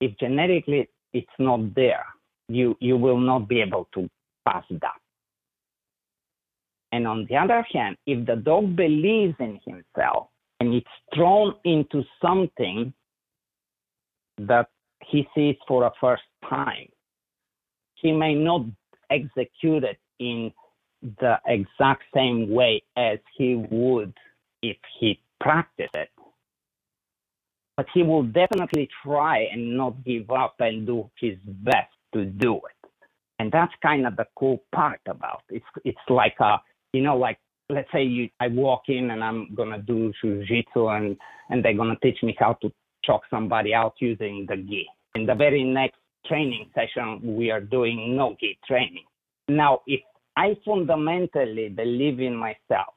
if genetically it's not there, you, you will not be able to pass that. And on the other hand, if the dog believes in himself and it's thrown into something that he sees for a first time, he may not execute it in the exact same way as he would if he practiced it. But he will definitely try and not give up and do his best to do it. And that's kind of the cool part about it. It's it's like a you know like let's say you I walk in and I'm gonna do jiu-jitsu and and they're gonna teach me how to choke somebody out using the gi. In the very next training session, we are doing no gi training. Now, if I fundamentally believe in myself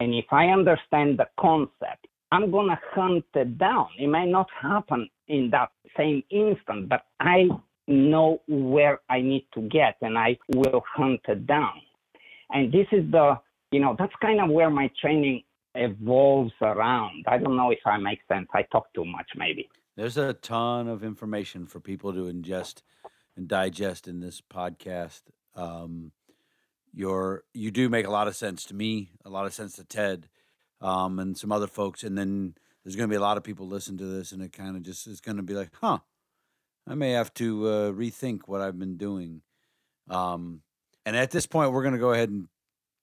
and if I understand the concept, I'm gonna hunt it down. It may not happen in that same instant, but I know where I need to get and I will hunt it down. And this is the, you know, that's kind of where my training evolves around. I don't know if I make sense. I talk too much, maybe. There's a ton of information for people to ingest and digest in this podcast. Um, your you do make a lot of sense to me, a lot of sense to Ted, um, and some other folks, and then there's going to be a lot of people listen to this, and it kind of just is going to be like, huh, I may have to uh, rethink what I've been doing. Um, and at this point, we're going to go ahead and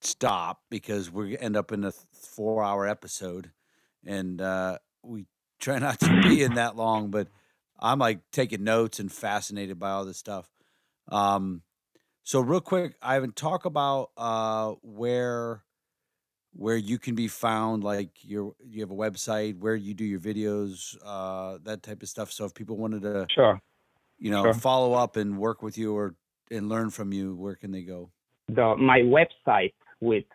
stop because we end up in a four hour episode, and uh, we try not to be in that long. But I'm like taking notes and fascinated by all this stuff. Um, so real quick, Ivan, talk about uh, where where you can be found. Like your you have a website where you do your videos, uh, that type of stuff. So if people wanted to, Sure. you know, Sure. follow up and work with you or and learn from you, where can they go? the my website with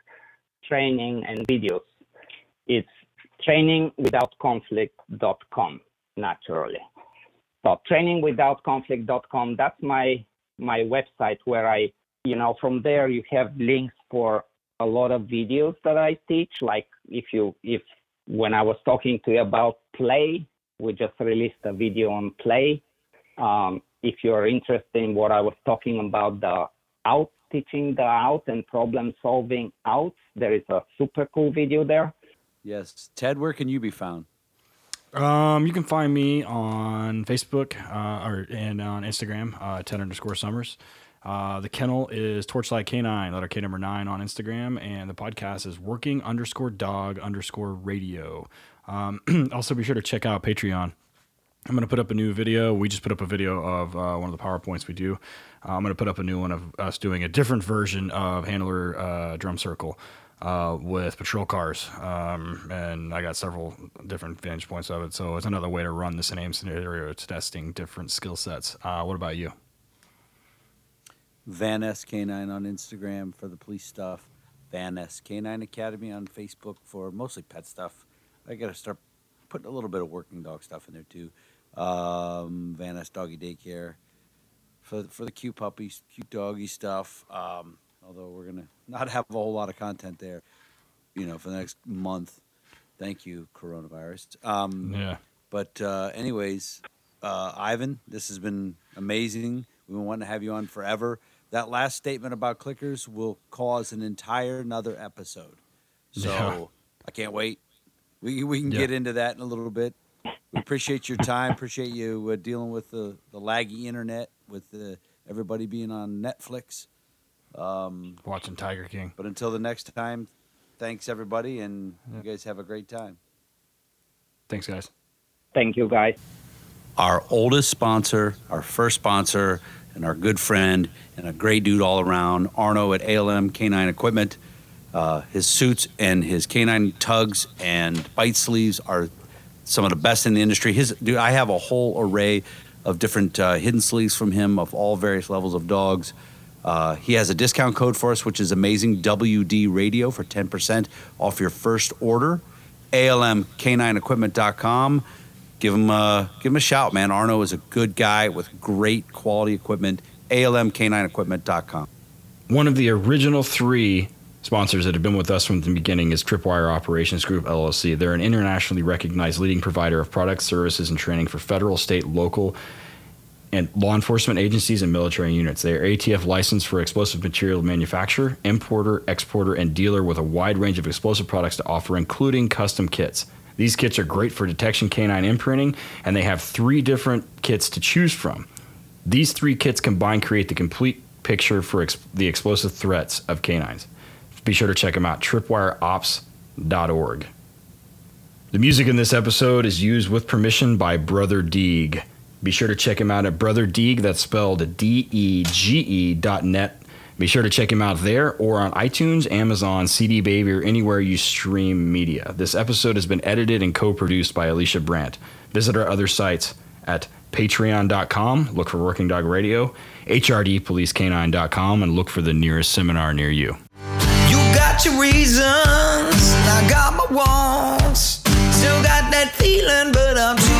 training and videos. It's trainingwithoutconflict.com naturally. So trainingwithoutconflict.com that's my my website where I you know from there you have links for a lot of videos that I teach. Like if you if when I was talking to you about play we just released a video on play. Um, if you're interested in what I was talking about the out teaching the out and problem solving out there is a super cool video there. Yes, Ted, where can you be found? Um, you can find me on Facebook uh, or and on Instagram, uh, ten underscore summers. Uh, the kennel is Torchlight K9, letter K number nine on Instagram, and the podcast is Working underscore Dog underscore Radio. Um, also, be sure to check out Patreon. I'm going to put up a new video. We just put up a video of uh, one of the PowerPoints we do. Uh, I'm going to put up a new one of us doing a different version of Handler uh, Drum Circle uh, with patrol cars. Um, and I got several different vantage points of it. So it's another way to run the same scenario. It's testing different skill sets. Uh, what about you? Van S K9 on Instagram for the police stuff. Van S K9 Academy on Facebook for mostly pet stuff. I got to start putting a little bit of working dog stuff in there too. Um, Van S Doggy Daycare for for the cute puppies, cute doggy stuff. Um, although we're gonna not have a whole lot of content there, you know, for the next month. Thank you, coronavirus. Um, Yeah. but uh, anyways, uh, Ivan, this has been amazing. We've been wanting to have you on forever. That last statement about clickers will cause an entire another episode. So Yeah. I can't wait. We we can Yeah. get into that in a little bit. We appreciate your time. Appreciate you uh, dealing with the, the laggy internet with the, everybody being on Netflix. Um, Watching Tiger King. but until the next time, thanks everybody, and you guys have a great time. Thanks, guys. thank you guys our oldest sponsor, our first sponsor, and our good friend, and a great dude all around, Arno at ALM Canine Equipment. Uh, his suits and his canine tugs and bite sleeves are some of the best in the industry. His dude, I have a whole array of different uh, hidden sleeves from him of all various levels of dogs. Uh, he has a discount code for us, which is amazing. WD Radio for 10% off your first order. ALMCanineEquipment.com. Give him, a, give him a shout, man. Arno is a good guy with great quality equipment. ALMCanineEquipment.com. One of the original three sponsors that have been with us from the beginning is Tripwire Operations Group LLC. They're an internationally recognized leading provider of products, services, and training for federal, state, local, and law enforcement agencies and military units. They are ATF licensed for explosive material manufacturer, importer, exporter, and dealer with a wide range of explosive products to offer, including custom kits. These kits are great for detection canine imprinting, and they have three different kits to choose from. These three kits combined create the complete picture for ex- the explosive threats of canines. Be sure to check them out, tripwireops.org. The music in this episode is used with permission by Brother Dege. Be sure to check him out at Brother Dege. That's spelled D E G E dot net. Be sure to check him out there or on iTunes, Amazon, CD Baby, or anywhere you stream media. This episode has been edited and co produced by Alicia Brandt. Visit our other sites at patreon.com, look for Working Dog Radio, hrdpolicecanine.com, and look for the nearest seminar near you. You got your reasons, I got my wants. Still got that feeling, but I'm too